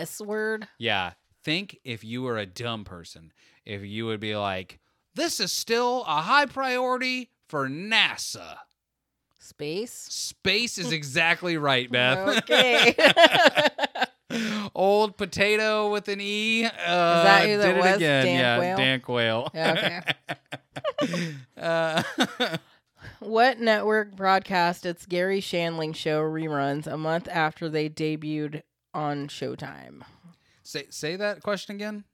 S word? Yeah. Think if you were a dumb person, if you would be like, this is still a high priority for NASA. Space? Space is exactly right, Beth. Okay. Old potato with an E. Uh, that who that did it was? again. Dan yeah, Quayle? Dan Quayle. Okay. uh, what network broadcast its Garry Shandling show reruns a month after they debuted on Showtime? say say that question again.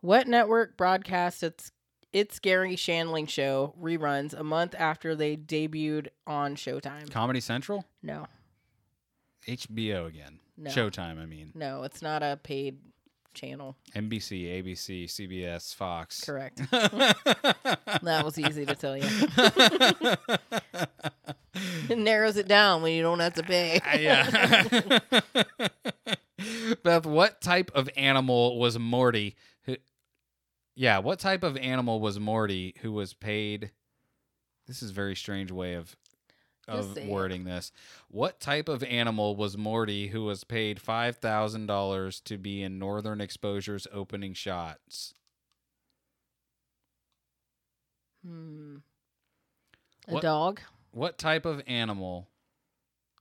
What network broadcasts its its Garry Shandling show reruns a month after they debuted on Showtime? Comedy Central, No, HBO again. No. Showtime. I mean, no, it's not a paid channel. NBC, ABC, CBS, Fox. Correct. That was easy to tell you. It narrows it down when you don't have to pay. Uh, yeah. Beth, what type of animal was Morty? Who, yeah, what type of animal was Morty who was paid? This is a very strange way of of wording this. What type of animal was Morty who was paid five thousand dollars to be in Northern Exposure's opening shots? Hmm. A What- dog. What type of animal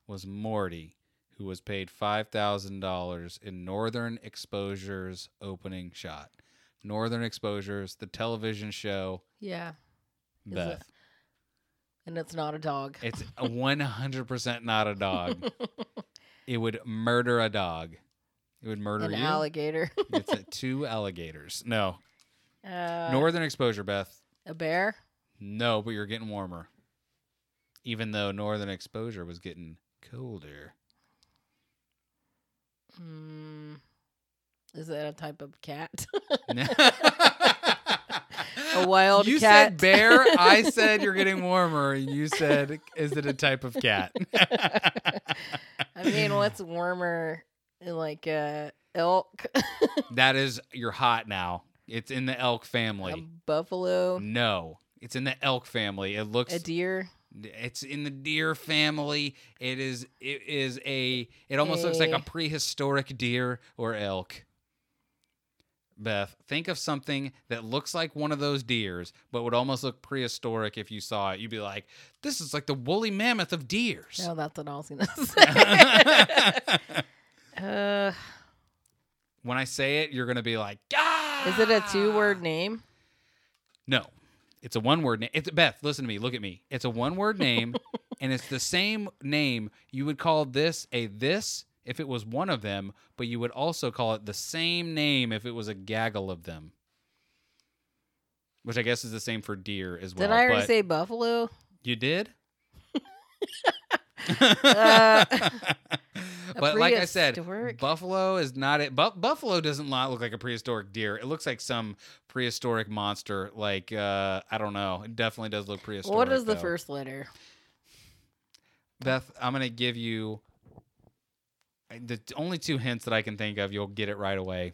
was Morty who was paid five thousand dollars in Northern Exposure's opening shot? Northern Exposures, the television show. Yeah. Beth. And it's not a dog. It's a one hundred percent not a dog. It would murder a dog. It would murder An you. alligator. it's a, two alligators. No. Uh, Northern Exposure, Beth. a bear. No, but you're getting warmer. Even though Northern Exposure was getting colder. Hmm. Is that a type of cat? a wild you cat. said bear. I said you're getting warmer. and You said, is it a type of cat? I mean, what's warmer? Like uh, elk, that is, you're hot now. It's in the elk a family. buffalo, No, it's in the elk family. It looks. a deer. It's in the deer family. It is. It is a. It almost looks like a A- prehistoric deer or elk. Beth, think of something that looks like one of those deers, but would almost look prehistoric if you saw it. You'd be like, "This is like the woolly mammoth of deers." No, that's what I was gonna say. uh, when I say it, you're gonna be like, "Ah!" is it a two-word name? No, it's a one-word name. It's Beth. Listen to me. Look at me. It's a one-word name, and it's the same name. You would call this a this if it was one of them, but you would also call it the same name if it was a gaggle of them. Which I guess is the same for deer as well. Did I already say buffalo? you did? Uh, but like I said, buffalo is not it. Bu- buffalo doesn't look like a prehistoric deer. It looks like some prehistoric monster. Like uh, I don't know. It definitely does look prehistoric. what is the though. first letter? Beth, I'm gonna give you the only two hints that I can think of. You'll get it right away.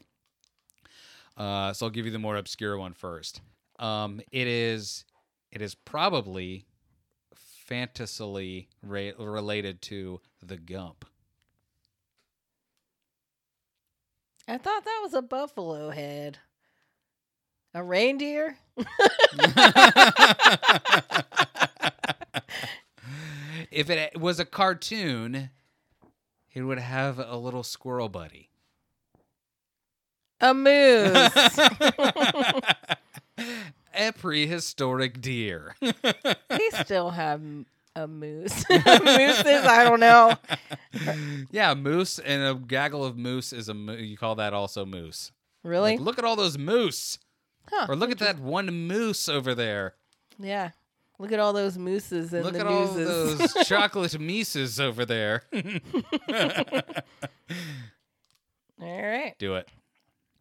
Uh, so I'll give you the more obscure one first. Um, it is, it is probably fantasily ra- related to the Gump. I thought that was a buffalo head. A reindeer? if it was a cartoon, it would have a little squirrel buddy. A moose. a prehistoric deer. they still have a moose. Mooses, I don't know. yeah, moose and a gaggle of moose is a mo- you call that also moose. Really? Like, look at all those moose. Huh, Or look at that one moose over there. Yeah. Look at all those mooses and look the at all those chocolate mises over there. all right. Do it.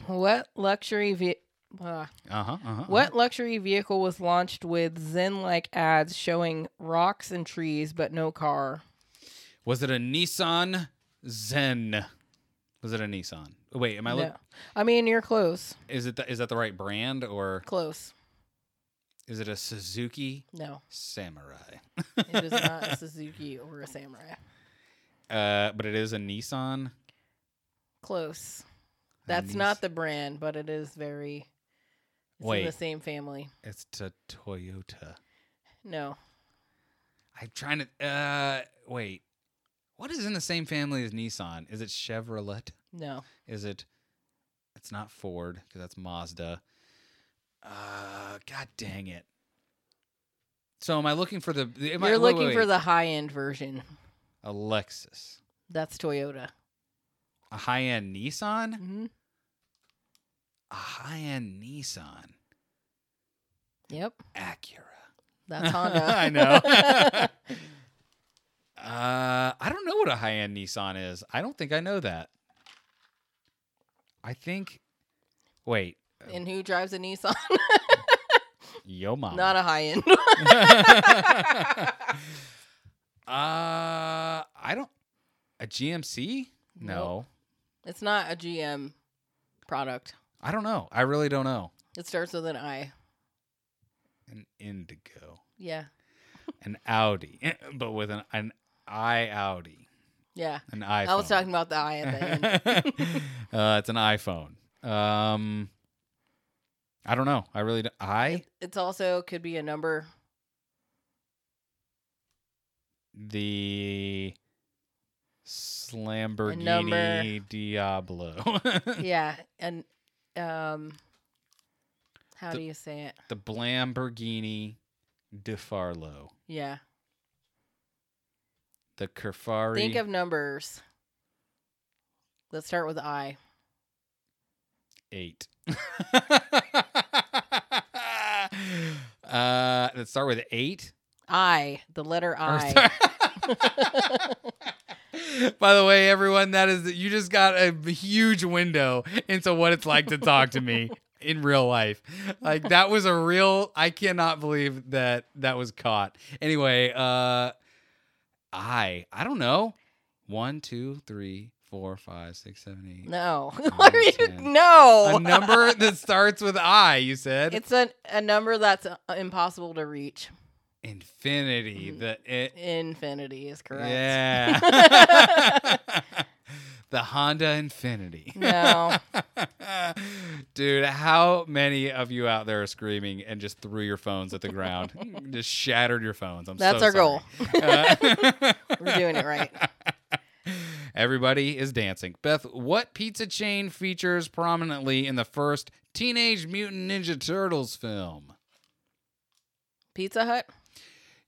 What luxury ve- uh, Uh huh. Uh-huh. what luxury vehicle was launched with Zen-like ads showing rocks and trees but no car? Was it a Nissan Zen? Was it a Nissan? Wait, am I no. look? I mean, you're close. Is it the, is that the right brand or Close. Is it a Suzuki No, Samurai? it is not a Suzuki or a Samurai. Uh, but it is a Nissan. Close. That's Nis- not the brand, but it is very. It's in the same family. It's a Toyota. No, I'm trying to. Uh, wait. What is in the same family as Nissan? Is it Chevrolet? no. Is it? It's not Ford because that's Mazda. Uh, God dang it. So am I looking for the? Am I, You're wait, looking wait, for wait. the high end version. a Lexus, That's Toyota. a high end Nissan, hmm a high end Nissan Yep, Acura. that's Honda. I know. uh, I don't know what a high end Nissan is. I don't think I know that. I think. Wait, and who drives a Nissan? yo mama. Not a high end. uh, I don't. A GMC? No. It's not a GM product. I don't know. I really don't know. It starts with an I. An Indigo, Yeah. an Audi, but with an an i Audi, Yeah. an iPhone. I was talking about the I at the end. uh, it's an iPhone. Um, I don't know. I really don't. I it's also could be a number. the Lamborghini. Diablo. yeah. And um how The- do you say it? the Lamborghini DeFarlo. Yeah. The Kerfari. Think of numbers. Let's start with I. eight. uh, let's start with eight. I, the letter I. By the way, everyone, that is you just got a huge window into what it's like to talk to me in real life. Like that was a real. I cannot believe that that was caught. Anyway, uh, I I don't know. One, two, three, four, five, six, seven, eight. No. Nine, what are you? ten. No. A number that starts with I. You said It's a, a number that's uh, impossible to reach. infinity. Mhm. The it. Infinity is correct. Yeah. the Honda Infiniti. No. Dude, how many of you out there are screaming and just threw your phones at the ground? just shattered your phones. I'm That's so our goal. Uh, We're doing it right. Everybody is dancing. Beth, what pizza chain features prominently in the first Teenage Mutant Ninja Turtles film? Pizza Hut?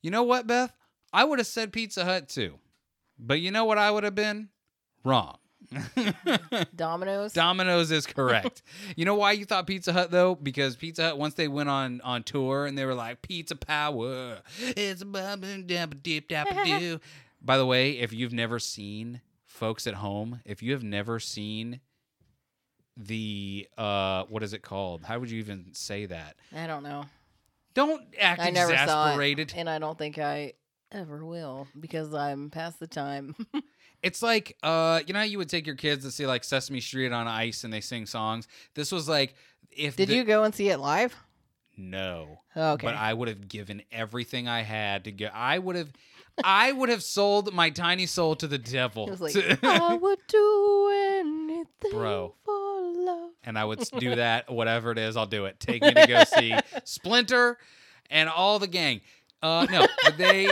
You know what, Beth? I would have said Pizza Hut too. But you know what I would have been? Wrong. Domino's? Domino's is correct. you know why you thought Pizza Hut though? Because Pizza Hut once they went on on tour and they were like Pizza Power. It's a bubba dabba deep dabba doo. By the way, if you've never seen folks at home, if you have never seen the uh what is it called? How would you even say that? I don't know. Don't act I never saw exasperated. it. And I don't think I ever will because I'm past the time. It's like uh you know how you would take your kids to see like Sesame Street on ice and they sing songs. This was like if Did the- you go and see it live? No. Okay. But I would have given everything I had to go. I would have, I would have sold my tiny soul to the devil, It was like, I would do anything Bro. for love. and I would do that. Whatever it is, I'll do it. Take me to go see Splinter and all the gang. Uh, no, they,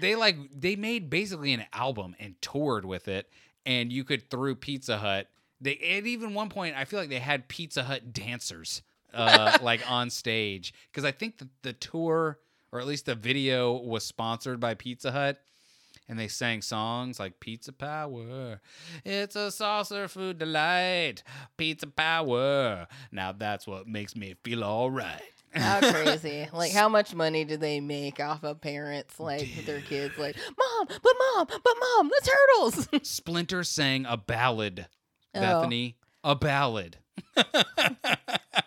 they like they made basically an album and toured with it, and you could through Pizza Hut. They at even one point, I feel like they had Pizza Hut dancers, uh, like on stage, because I think that the tour or at least the video was sponsored by Pizza Hut. And they sang songs like Pizza Power. It's a saucer food delight. Pizza Power. Now that's what makes me feel all right. How crazy. Like, how much money do they make off of parents, like, with their kids? Like, Mom, but Mom, but Mom, the turtles. Splinter sang a ballad, Oh. Bethany. A ballad.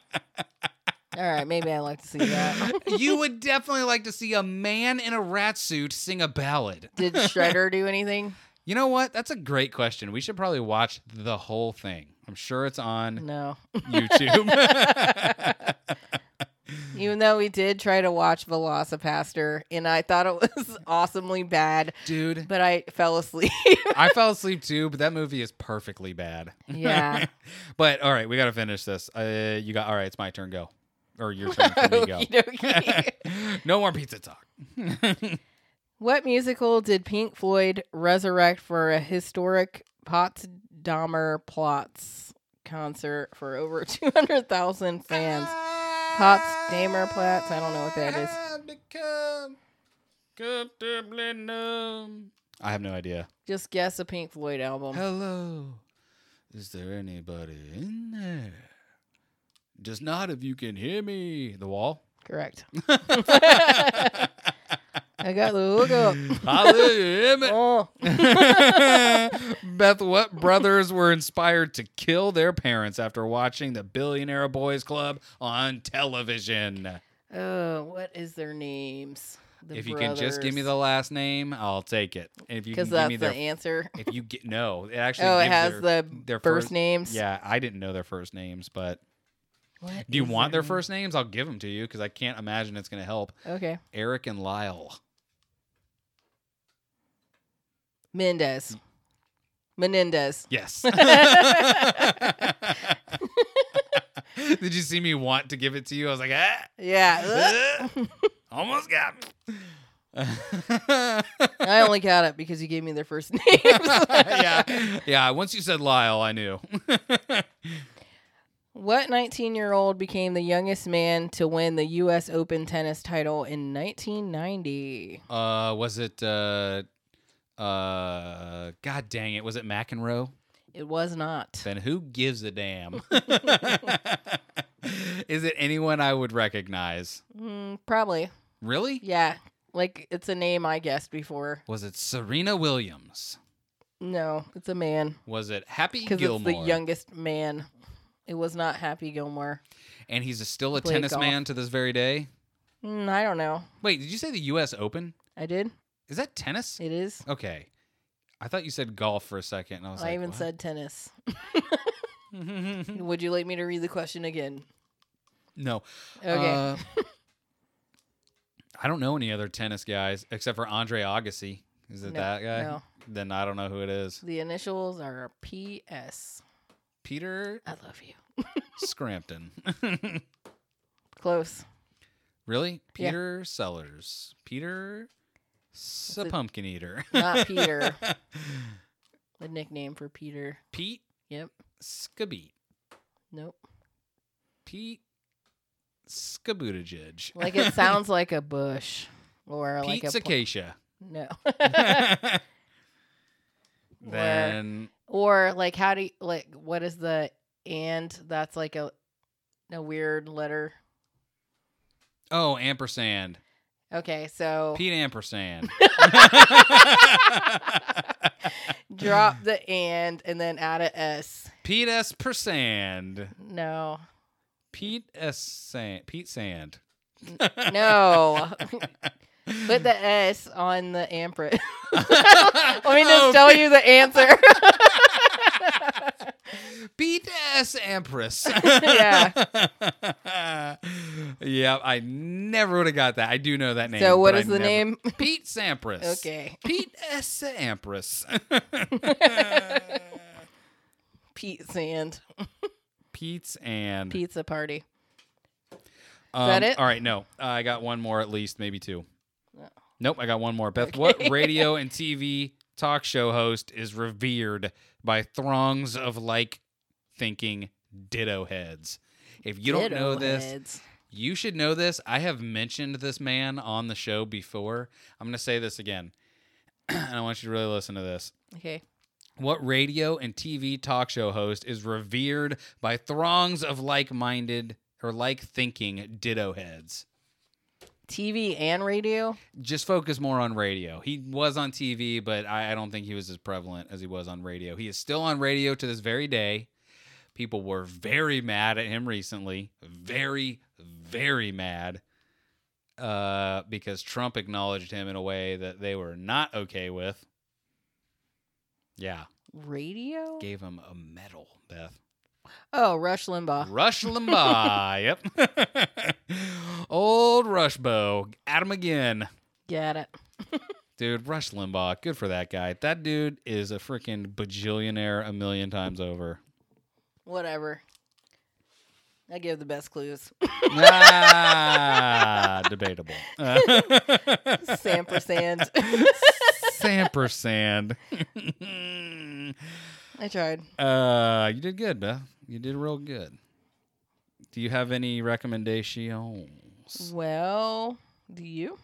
All right, maybe I like to see that. you would definitely like to see a man in a rat suit sing a ballad. Did Shredder do anything? You know what? That's a great question. We should probably watch the whole thing. I'm sure it's on No. YouTube. Even though we did try to watch Velocipastor, and I thought it was awesomely bad, Dude, but I fell asleep. I fell asleep too, but that movie is perfectly bad. Yeah. but all right, we got to finish this. Uh, you got all right. It's my turn. Go, or your turn for me. Go. No more pizza talk. What musical did Pink Floyd resurrect for a historic Potsdamer Platz concert for over 200,000 fans? Potsdamer Platz? I don't know what that is. I've become comfortably numb. I have no idea. Just guess a Pink Floyd album. Hello, is there anybody in there? Just not if you can hear me. The wall. Correct. I got the hook up. Hallelujah. Oh, Beth, what brothers were inspired to kill their parents after watching the Billionaire Boys Club on television? oh, what is their names? The if you can just give me the last name, I'll take it. And if you can because give that's me the answer. if you get no, it actually Oh, it has their, the their first first names. Yeah, I didn't know their first names, but What do you want their name? first names? I'll give them to you because I can't imagine it's going to help. Okay. Eric and Lyle. Mendez. Menendez. Yes. Did you see me want to give it to you? I was like, ah, Yeah. almost got me. I only got it because you gave me their first names. yeah, yeah. Once you said Lyle, I knew. What 19 year old became the youngest man to win the U.S. Open tennis title in 1990? uh, was it? Uh, uh, God dang it! Was it McEnroe? It was not. Then who gives a damn? Is it anyone I would recognize? Mm, probably. Really? Yeah. Like it's a name I guessed before. Was it Serena Williams? No, it's a man Was it Happy because it's Gilmore? the youngest man. It was not Happy Gilmore. and he's a, still a tennis golf. man to this very day. Mm, I don't know. Wait, did you say the U.S. Open? I did. Is that tennis? It is. Okay, I thought you said golf for a second, and I was I like, even what? said tennis. Would you like me to read the question again? no. Okay. Uh, I don't know any other tennis guys except for Andre Agassi. Is it No, that guy? no. Then I don't know who it is. the initials are P.S. Peter I love you. Scrampton. Close. really? Yeah. Peter Sellers. Peter S- a it- pumpkin eater. Not Peter. The nickname for Peter. Pete Yep. Skabeat. Nope. Pete Skabutijij. Like it sounds like a bush or like Pete a pl- Acacia. no. then or like how do you like what is the and that's like a a weird letter. oh ampersand. Okay, so Pete ampersand. drop the and and then add a s. Pete S persand. No. Pete S sand. Pete sand. No. Put the S on the ampersand. Let me just oh, tell you the answer. Pete S Empress. Yeah. yeah, I never would have got that. I do know that name. so what is I the never- name? Pete Sampras. Okay. Pete S. Empress. Pete Sand. Pete's and Pizza party. um, that it? All right, no, I got one more at least, maybe two. No. Nope, I got one more. Beth, Okay. what radio and TV talk show host is revered by throngs of like thinking ditto heads? If you don't know Ditto this, heads. You should know this. I have mentioned this man on the show before. I'm going to say this again. and I want you to really listen to this. Okay. What radio and TV talk show host is revered by throngs of like minded or like thinking ditto heads? TV and radio. Just focus more on radio. He was on TV, but I, I don't think he was as prevalent as he was on radio. He is still on radio to this very day. People were very mad at him recently. Very, very mad. Uh, because Trump acknowledged him in a way that they were not okay with. Yeah. Radio. Gave him a medal, Beth. Oh, Rush Limbaugh. Rush Limbaugh. yep. Old Rushbo. At him again. Get it. Dude, Rush Limbaugh. Good for that guy. That dude is a freaking bajillionaire a million times over. Whatever. I give the best clues. ah, debatable. Sampersand. Sampersand. I tried. uh, you did good, Beth. You did real good. Do you have any recommendations? Well, do you?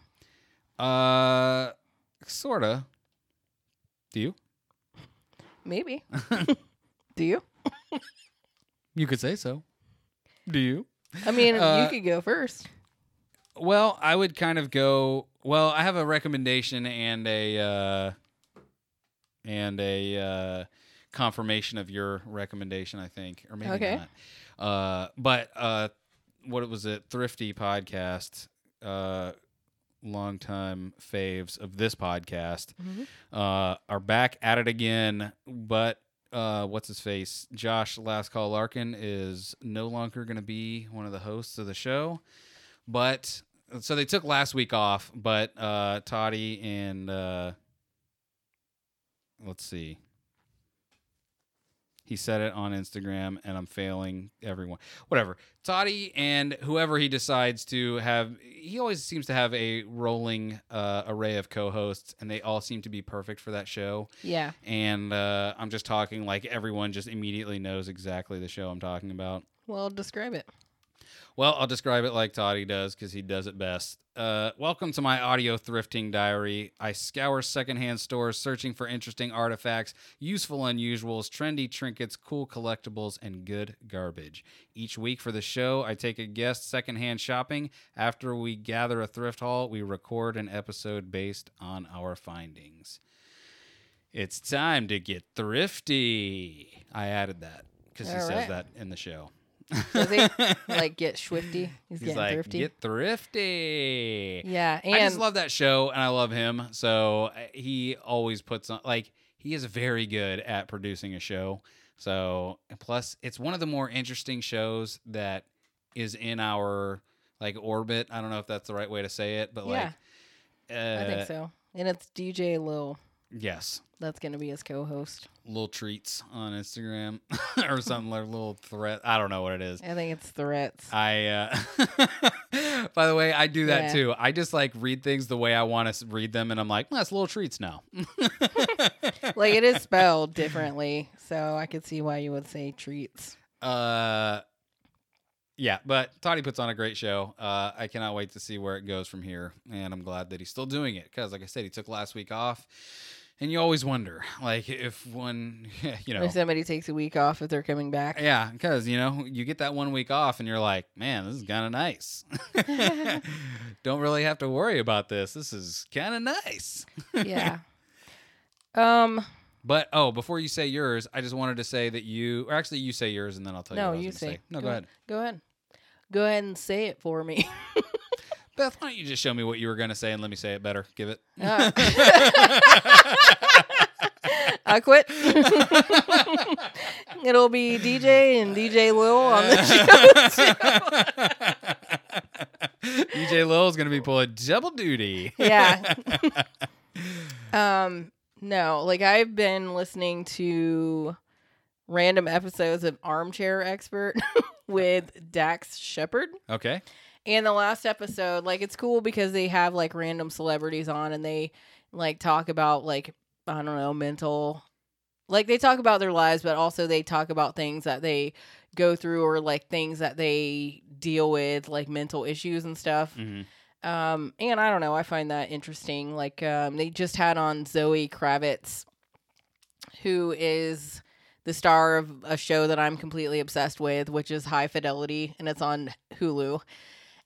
Uh, sorta. Do you? Maybe. do you? You could say so. Do you? I mean, Uh, you could go first. Well, I would kind of go. Well, I have a recommendation and a uh, and a uh, confirmation of your recommendation. I think, or maybe Okay. not. Uh, but uh, what was it? Thrifty podcast. Uh, longtime faves of this podcast, Mhm. uh, are back at it again. But uh, what's his face? Josh Last Call Larkin is no longer going to be one of the hosts of the show. But so they took last week off, but uh, Toddy and uh, let's see. He said it on Instagram, and I'm failing everyone. Whatever. Toddy and whoever he decides to have, he always seems to have a rolling uh, array of co hosts, and they all seem to be perfect for that show. Yeah. And uh, I'm just talking like everyone just immediately knows exactly the show I'm talking about. Well, describe it. Well, I'll describe it like Toddy does because he does it best. Uh, welcome to my audio thrifting diary. I scour secondhand stores searching for interesting artifacts, useful unusuals, trendy trinkets, cool collectibles, and good garbage. Each week for the show, I take a guest secondhand shopping. After we gather a thrift haul, we record an episode based on our findings. It's time to get thrifty. I added that because he All says right. that in the show. Does he like get swifty? He's, He's getting like, thrifty. get thrifty. yeah, and I just love that show and I love him. So uh, he always puts on, like, he is very good at producing a show. So, plus, it's one of the more interesting shows that is in our, like, orbit. I don't know if that's the right way to say it, but, Yeah, like, uh, I think so. And it's DJ Lil. Yes. That's gonna be his co-host. Little treats on Instagram or something like little threat. I don't know what it is. I think it's threats. I uh by the way, I do that Yeah. too. I just like read things the way I want to read them and I'm like, well, that's little treats now. like it is spelled differently, so I could see why you would say treats. uh yeah, but Toddy puts on a great show. Uh I cannot wait to see where it goes from here and I'm glad that he's still doing it cuz like I said he took last week off. And you always wonder like if one you know If somebody takes a week off, if they're coming back. Yeah, because you know you get that one week off, and you're like, "Man, this is kind of nice." Don't really have to worry about this. This is kind of nice. yeah. Um. But oh, before you say yours, I just wanted to say that you, or actually, you say yours, and then I'll tell you. No, what I was you gonna say. No, go ahead. Go ahead. Go ahead and say it for me. Beth, why don't you just show me what you were gonna say and let me say it better? Give it. Uh. I quit. It'll be DJ and DJ Lil on the show. DJ Lil is gonna be pulling double duty. Yeah. Um, no, like I've been listening to random episodes of Armchair Expert with Dax Shepard. okay. And the last episode, like it's cool because they have like random celebrities on and they like talk about like I don't know, mental like they talk about their lives, but also they talk about things that they go through or like things that they deal with, like mental issues and stuff. hmm Um, and I don't know, I find that interesting. Like, um, they just had on Zoe Kravitz, who is the star of a show that I'm completely obsessed with, which is High Fidelity, and it's on Hulu.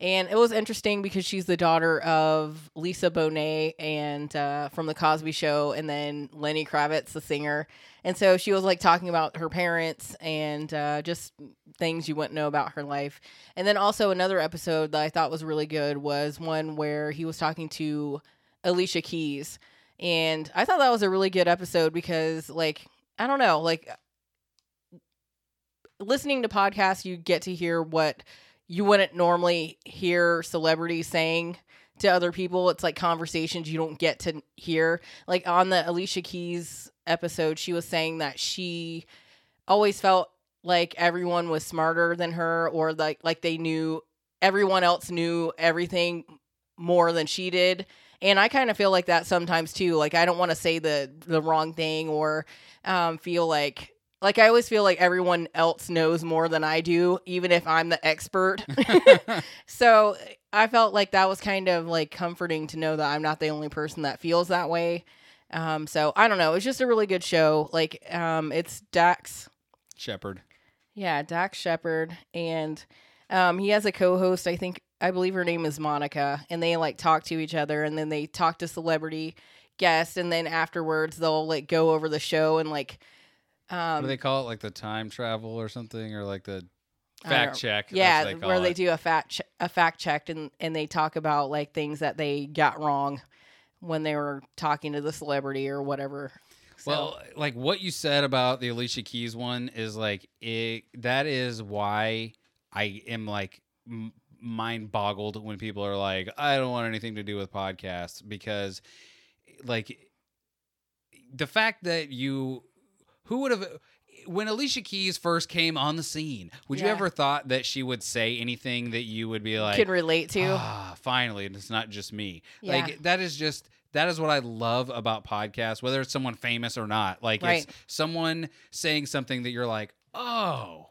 And it was interesting because she's the daughter of Lisa Bonet and uh, from the Cosby Show, and then Lenny Kravitz, the singer. And so she was like talking about her parents and uh, just things you wouldn't know about her life. And then also another episode that I thought was really good was one where he was talking to Alicia Keys. And I thought that was a really good episode because like I don't know, like listening to podcasts you get to hear what you wouldn't normally hear celebrities saying to other people. It's like conversations you don't get to hear. Like on the Alicia Keys episode, she was saying that she always felt like everyone was smarter than her or like like they knew everyone else knew everything more than she did. And I kind of feel like that sometimes too. Like I don't want to say the the wrong thing or um, feel like like I always feel like everyone else knows more than I do, even if I'm the expert. so I felt like that was kind of like comforting to know that I'm not the only person that feels that way. Um, so I don't know. It's just a really good show. Like um, it's Dax Shepard. yeah, Dax Shepard, and um, he has a co-host. I think I believe her name is Monica, and they like talk to each other, and then they talk to celebrity guests, and then afterwards they'll like go over the show and like, what um, do they call it? Like the time travel or something, or like the Fact check. Yeah, what they where they it. do a fact che- a fact check and and they talk about like things that they got wrong when they were talking to the celebrity or whatever. So, Well, like what you said about the Alicia Keys one is like it. That is why I am like m- mind boggled when people are like, I don't want anything to do with podcasts because, like, the fact that you, who would have. When Alicia Keys first came on the scene, would you ever thought that she would say anything that you would be like, can relate to. Ah, finally, and it's not just me. Yeah. Like that is just that is what I love about podcasts, whether it's someone famous or not. Like Right. it's someone saying something that you're like, oh,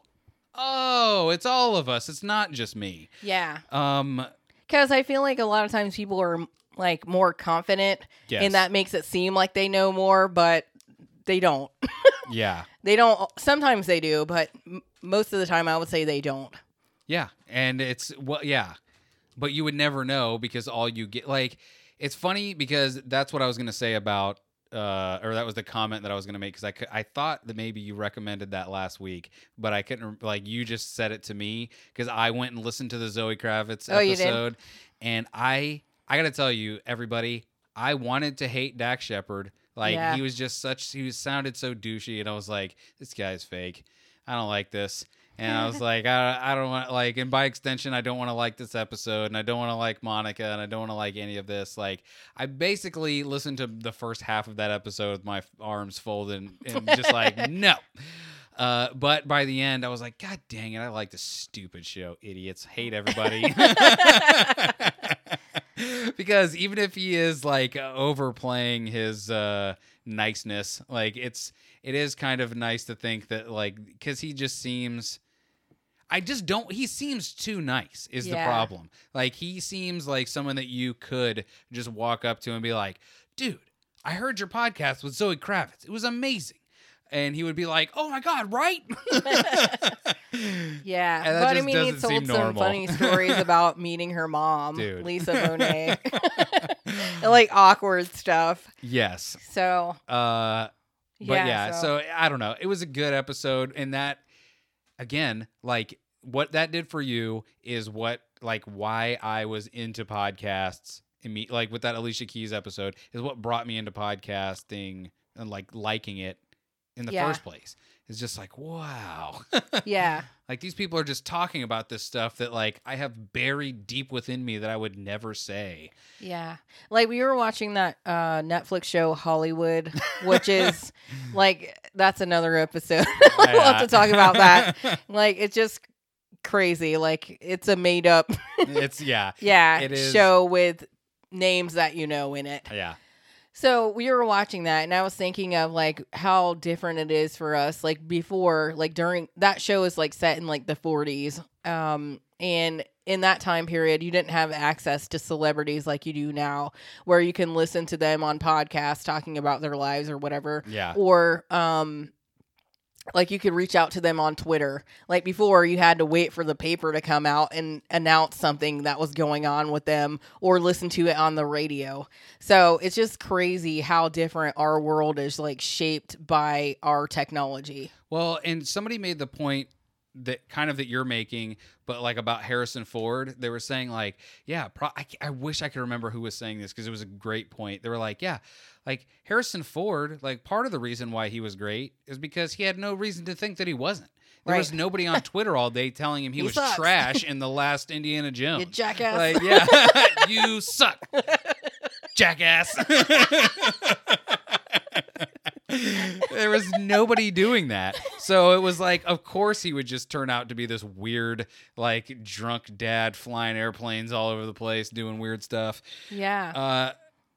oh, it's all of us. It's not just me. yeah, Um, because I feel like a lot of times people are like more confident, yes. and that makes it seem like they know more, but they don't. yeah, They don't. Sometimes they do, but m- most of the time, I would say they don't. yeah, and it's well, yeah, but you would never know because all you get like it's funny because that's what I was gonna say about. Uh, or that was the comment that I was gonna make because I, I thought that maybe you recommended that last week, but I couldn't. Like you just said it to me because I went and listened to the Zoe Kravitz Oh, episode, and I I gotta tell you, everybody, I wanted to hate Dax Shepard. Like Yeah. he was just such he was sounded so douchey, and I was like, this guy's fake. I don't like this. And I was like, I, I don't want like, and by extension, I don't want to like this episode, and I don't want to like Monica, and I don't want to like any of this. Like, I basically listened to the first half of that episode with my arms folded and just like, no. Uh, but by the end, I was like, God dang it, I like this stupid show. Idiots hate everybody. because even if he is like overplaying his uh, niceness, like it's it is kind of nice to think that like because he just seems. I just don't. He seems too nice. Is the problem? Like he seems like someone that you could just walk up to and be like, "Dude, I heard your podcast with Zoe Kravitz. It was amazing." And he would be like, "Oh my god, right?" Yeah, And but I mean, he told some funny stories about meeting her mom, Dude. Lisa Bonet, like awkward stuff. yes. So Uh, but yeah, yeah, so. I don't know. It was a good episode, and that again, like what that did for you is what like why I was into podcasts. imme- Like with that Alicia Keys episode is what brought me into podcasting and like liking it in the Yeah. first place. It's just like wow, yeah, like these people are just talking about this stuff that like I have buried deep within me that I would never say. yeah. Like we were watching that uh, Netflix show Hollywood, which is like that's another episode. we'll have to talk about that. Like it's just crazy. Like it's a made up, it's yeah, yeah, It is- show with names that you know in it. yeah. So we were watching that, and I was thinking of like how different it is for us. Like before, like during that show is like set in like the 40s, um, and in that time period, you didn't have access to celebrities like you do now, where you can listen to them on podcasts talking about their lives or whatever, Yeah. or um, like you could reach out to them on Twitter. Like before, you had to wait for the paper to come out and announce something that was going on with them or listen to it on the radio. So it's just crazy how different our world is like shaped by our technology. Well, and somebody made the point that kind of that you're making, but like about Harrison Ford, they were saying like, yeah, pro- I, I wish I could remember who was saying this because it was a great point. They were like, yeah, like Harrison Ford, like part of the reason why he was great is because he had no reason to think that he wasn't. There was nobody on Twitter all day telling him he, He was sucks. trash in the last Indiana Jones. You jackass. Like, yeah, you suck, jackass. There was nobody doing that. So it was like, of course, he would just turn out to be this weird, like, drunk dad flying airplanes all over the place, doing weird stuff. yeah. Uh,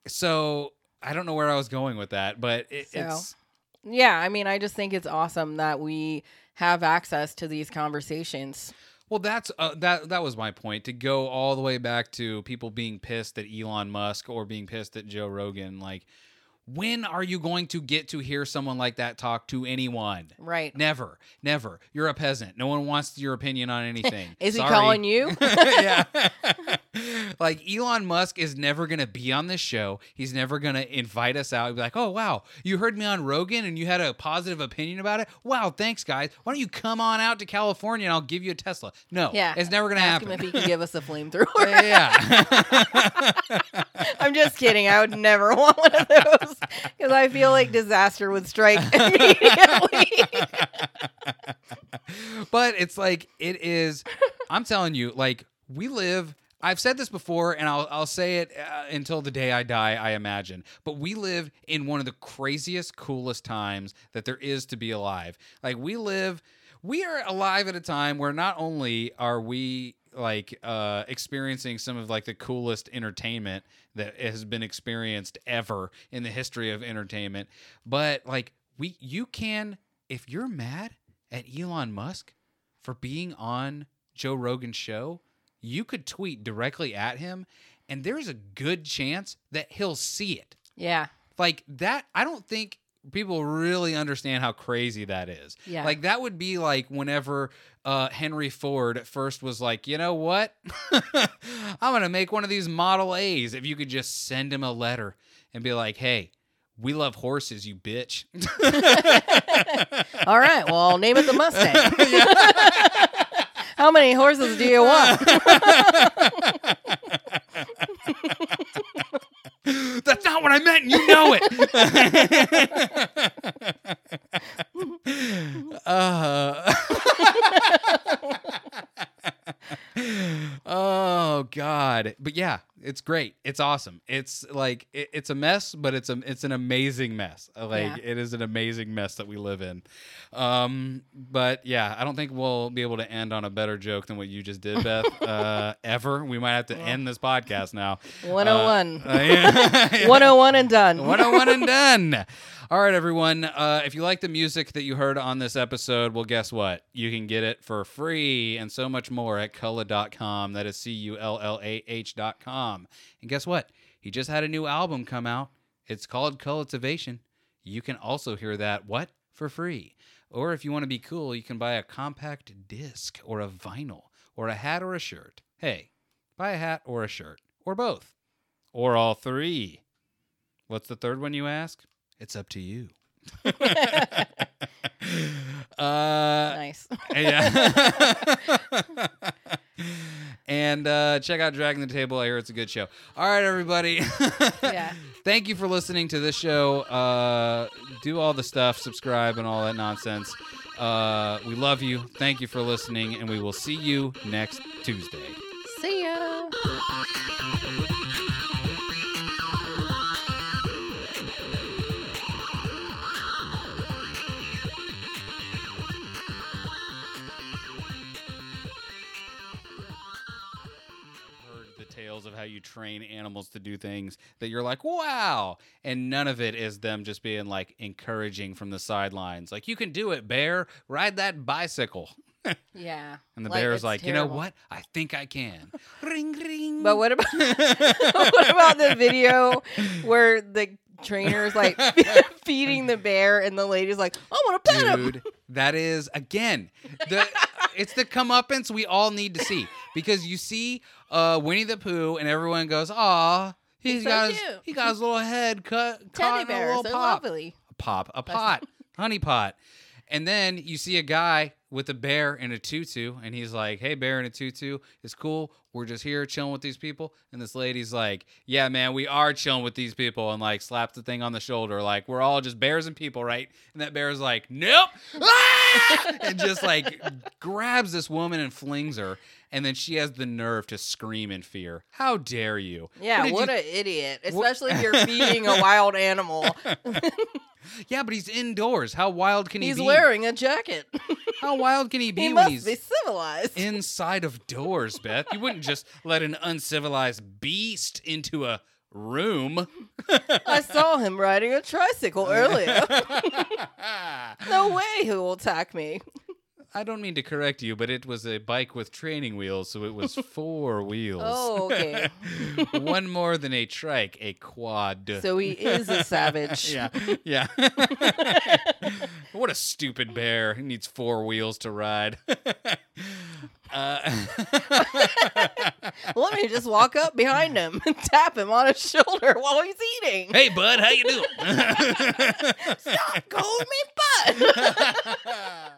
so I don't know where I was going with that, but it, So- it's. yeah. I mean, I just think it's awesome that we have access to these conversations. Well, that's uh, that. That was my point. To go all the way back to people being pissed at Elon Musk or being pissed at Joe Rogan. Like, when are you going to get to hear someone like that talk to anyone? Right. Never, never. You're a peasant. No one wants your opinion on anything. Is he calling you? yeah. like Elon Musk is never gonna be on this show. He's never gonna invite us out. He'd be like, "Oh wow, you heard me on Rogan and you had a positive opinion about it. Wow, thanks guys. Why don't you come on out to California and I'll give you a Tesla?" No, Yeah. it's never gonna Ask happen. him if he can give us a flamethrower. yeah. I'm just kidding. I would never want one of those because I feel like disaster would strike immediately. but it's like it is. I'm telling you, like we live. I've said this before, and I'll I'll say it uh, until the day I die. I imagine, but we live in one of the craziest, coolest times that there is to be alive. Like we live, we are alive at a time where not only are we like uh experiencing some of like the coolest entertainment that has been experienced ever in the history of entertainment but like we you can if you're mad at Elon Musk for being on Joe Rogan's show, you could tweet directly at him, and there's a good chance that he'll see it. yeah. Like that, I don't think people really understand how crazy that is. Yeah. Like that would be like whenever uh, Henry Ford at first was like, you know what? I'm gonna make one of these Model A's. If you could just send him a letter and be like, hey. We love horses, you bitch. All right. Well, I'll name it the Mustang. How many horses do you want? That's not what I meant. and You know it. uh, oh God! But yeah, it's great. It's awesome. It's like it, it's a mess, but it's a it's an amazing mess. Like Yeah. it is an amazing mess that we live in. Um, but yeah, I don't think we'll be able to end on a better joke than what you just did, Beth. uh, ever. We might have to end this podcast now. 101. Uh, yeah. 101 and done. 101 and done. All right, everyone. Uh, if you like the music that you heard on this episode, well, guess what? You can get it for free and so much more at Cullah.com. That is C U L L A H.com. And guess what? He just had a new album come out. It's called Cultivation. You can also hear that, what? For free. Or if you want to be cool, you can buy a compact disc or a vinyl or a hat or a shirt. Hey, buy a hat or a shirt or both or all three. What's the third one, you ask? It's up to you. uh, nice. yeah. and uh, check out Dragging the Table. I hear it's a good show. All right, everybody. Yeah. Thank you for listening to this show. Uh, do all the stuff, subscribe, and all that nonsense. Uh, we love you. Thank you for listening, and we will see you next Tuesday. See ya. The tales of how you train animals to do things that you're like, wow. And none of it is them just being like encouraging from the sidelines. Like, you can do it, bear. Ride that bicycle. Yeah. And the Like, bear's it's like, you know what? I think I can. ring, ring. But what about what about the video where the trainer's like feeding the bear and the lady's like, I want to pet him. That is again the it's the comeuppance we all need to see because you see uh, Winnie the Pooh and everyone goes, "Aw, he's so got his cute." he got his little head cut caught Teddy in a little pop, lovely. a pop, a pot, honey pot." And then you see a guy with a bear in a tutu, and he's like, "Hey, bear in a tutu, it's cool. We're just here chilling with these people." And this lady's like, "Yeah, man, we are chilling with these people," and like slaps the thing on the shoulder, like, "We're all just bears and people, right?" And that bear's like, "Nope," Ah! and just like grabs this woman and flings her, and then she has the nerve to scream in fear. How dare you? Yeah, did what you- an idiot. Especially if you're feeding a wild animal. yeah, but he's indoors. How wild can he He's be? He's wearing a jacket. How wild can he be he when must he's be civilized. inside of doors, Beth. You wouldn't just let an uncivilized beast into a room. I saw him riding a tricycle earlier. no way he will attack me. I don't mean to correct you, but it was a bike with training wheels, so it was four wheels. Oh, okay. One more than a trike, a quad. So he is a savage. yeah, yeah. what a stupid bear. He needs four wheels to ride. uh, Let me just walk up behind him and tap him on his shoulder while he's eating. hey, bud, how you doing? Stop calling me bud.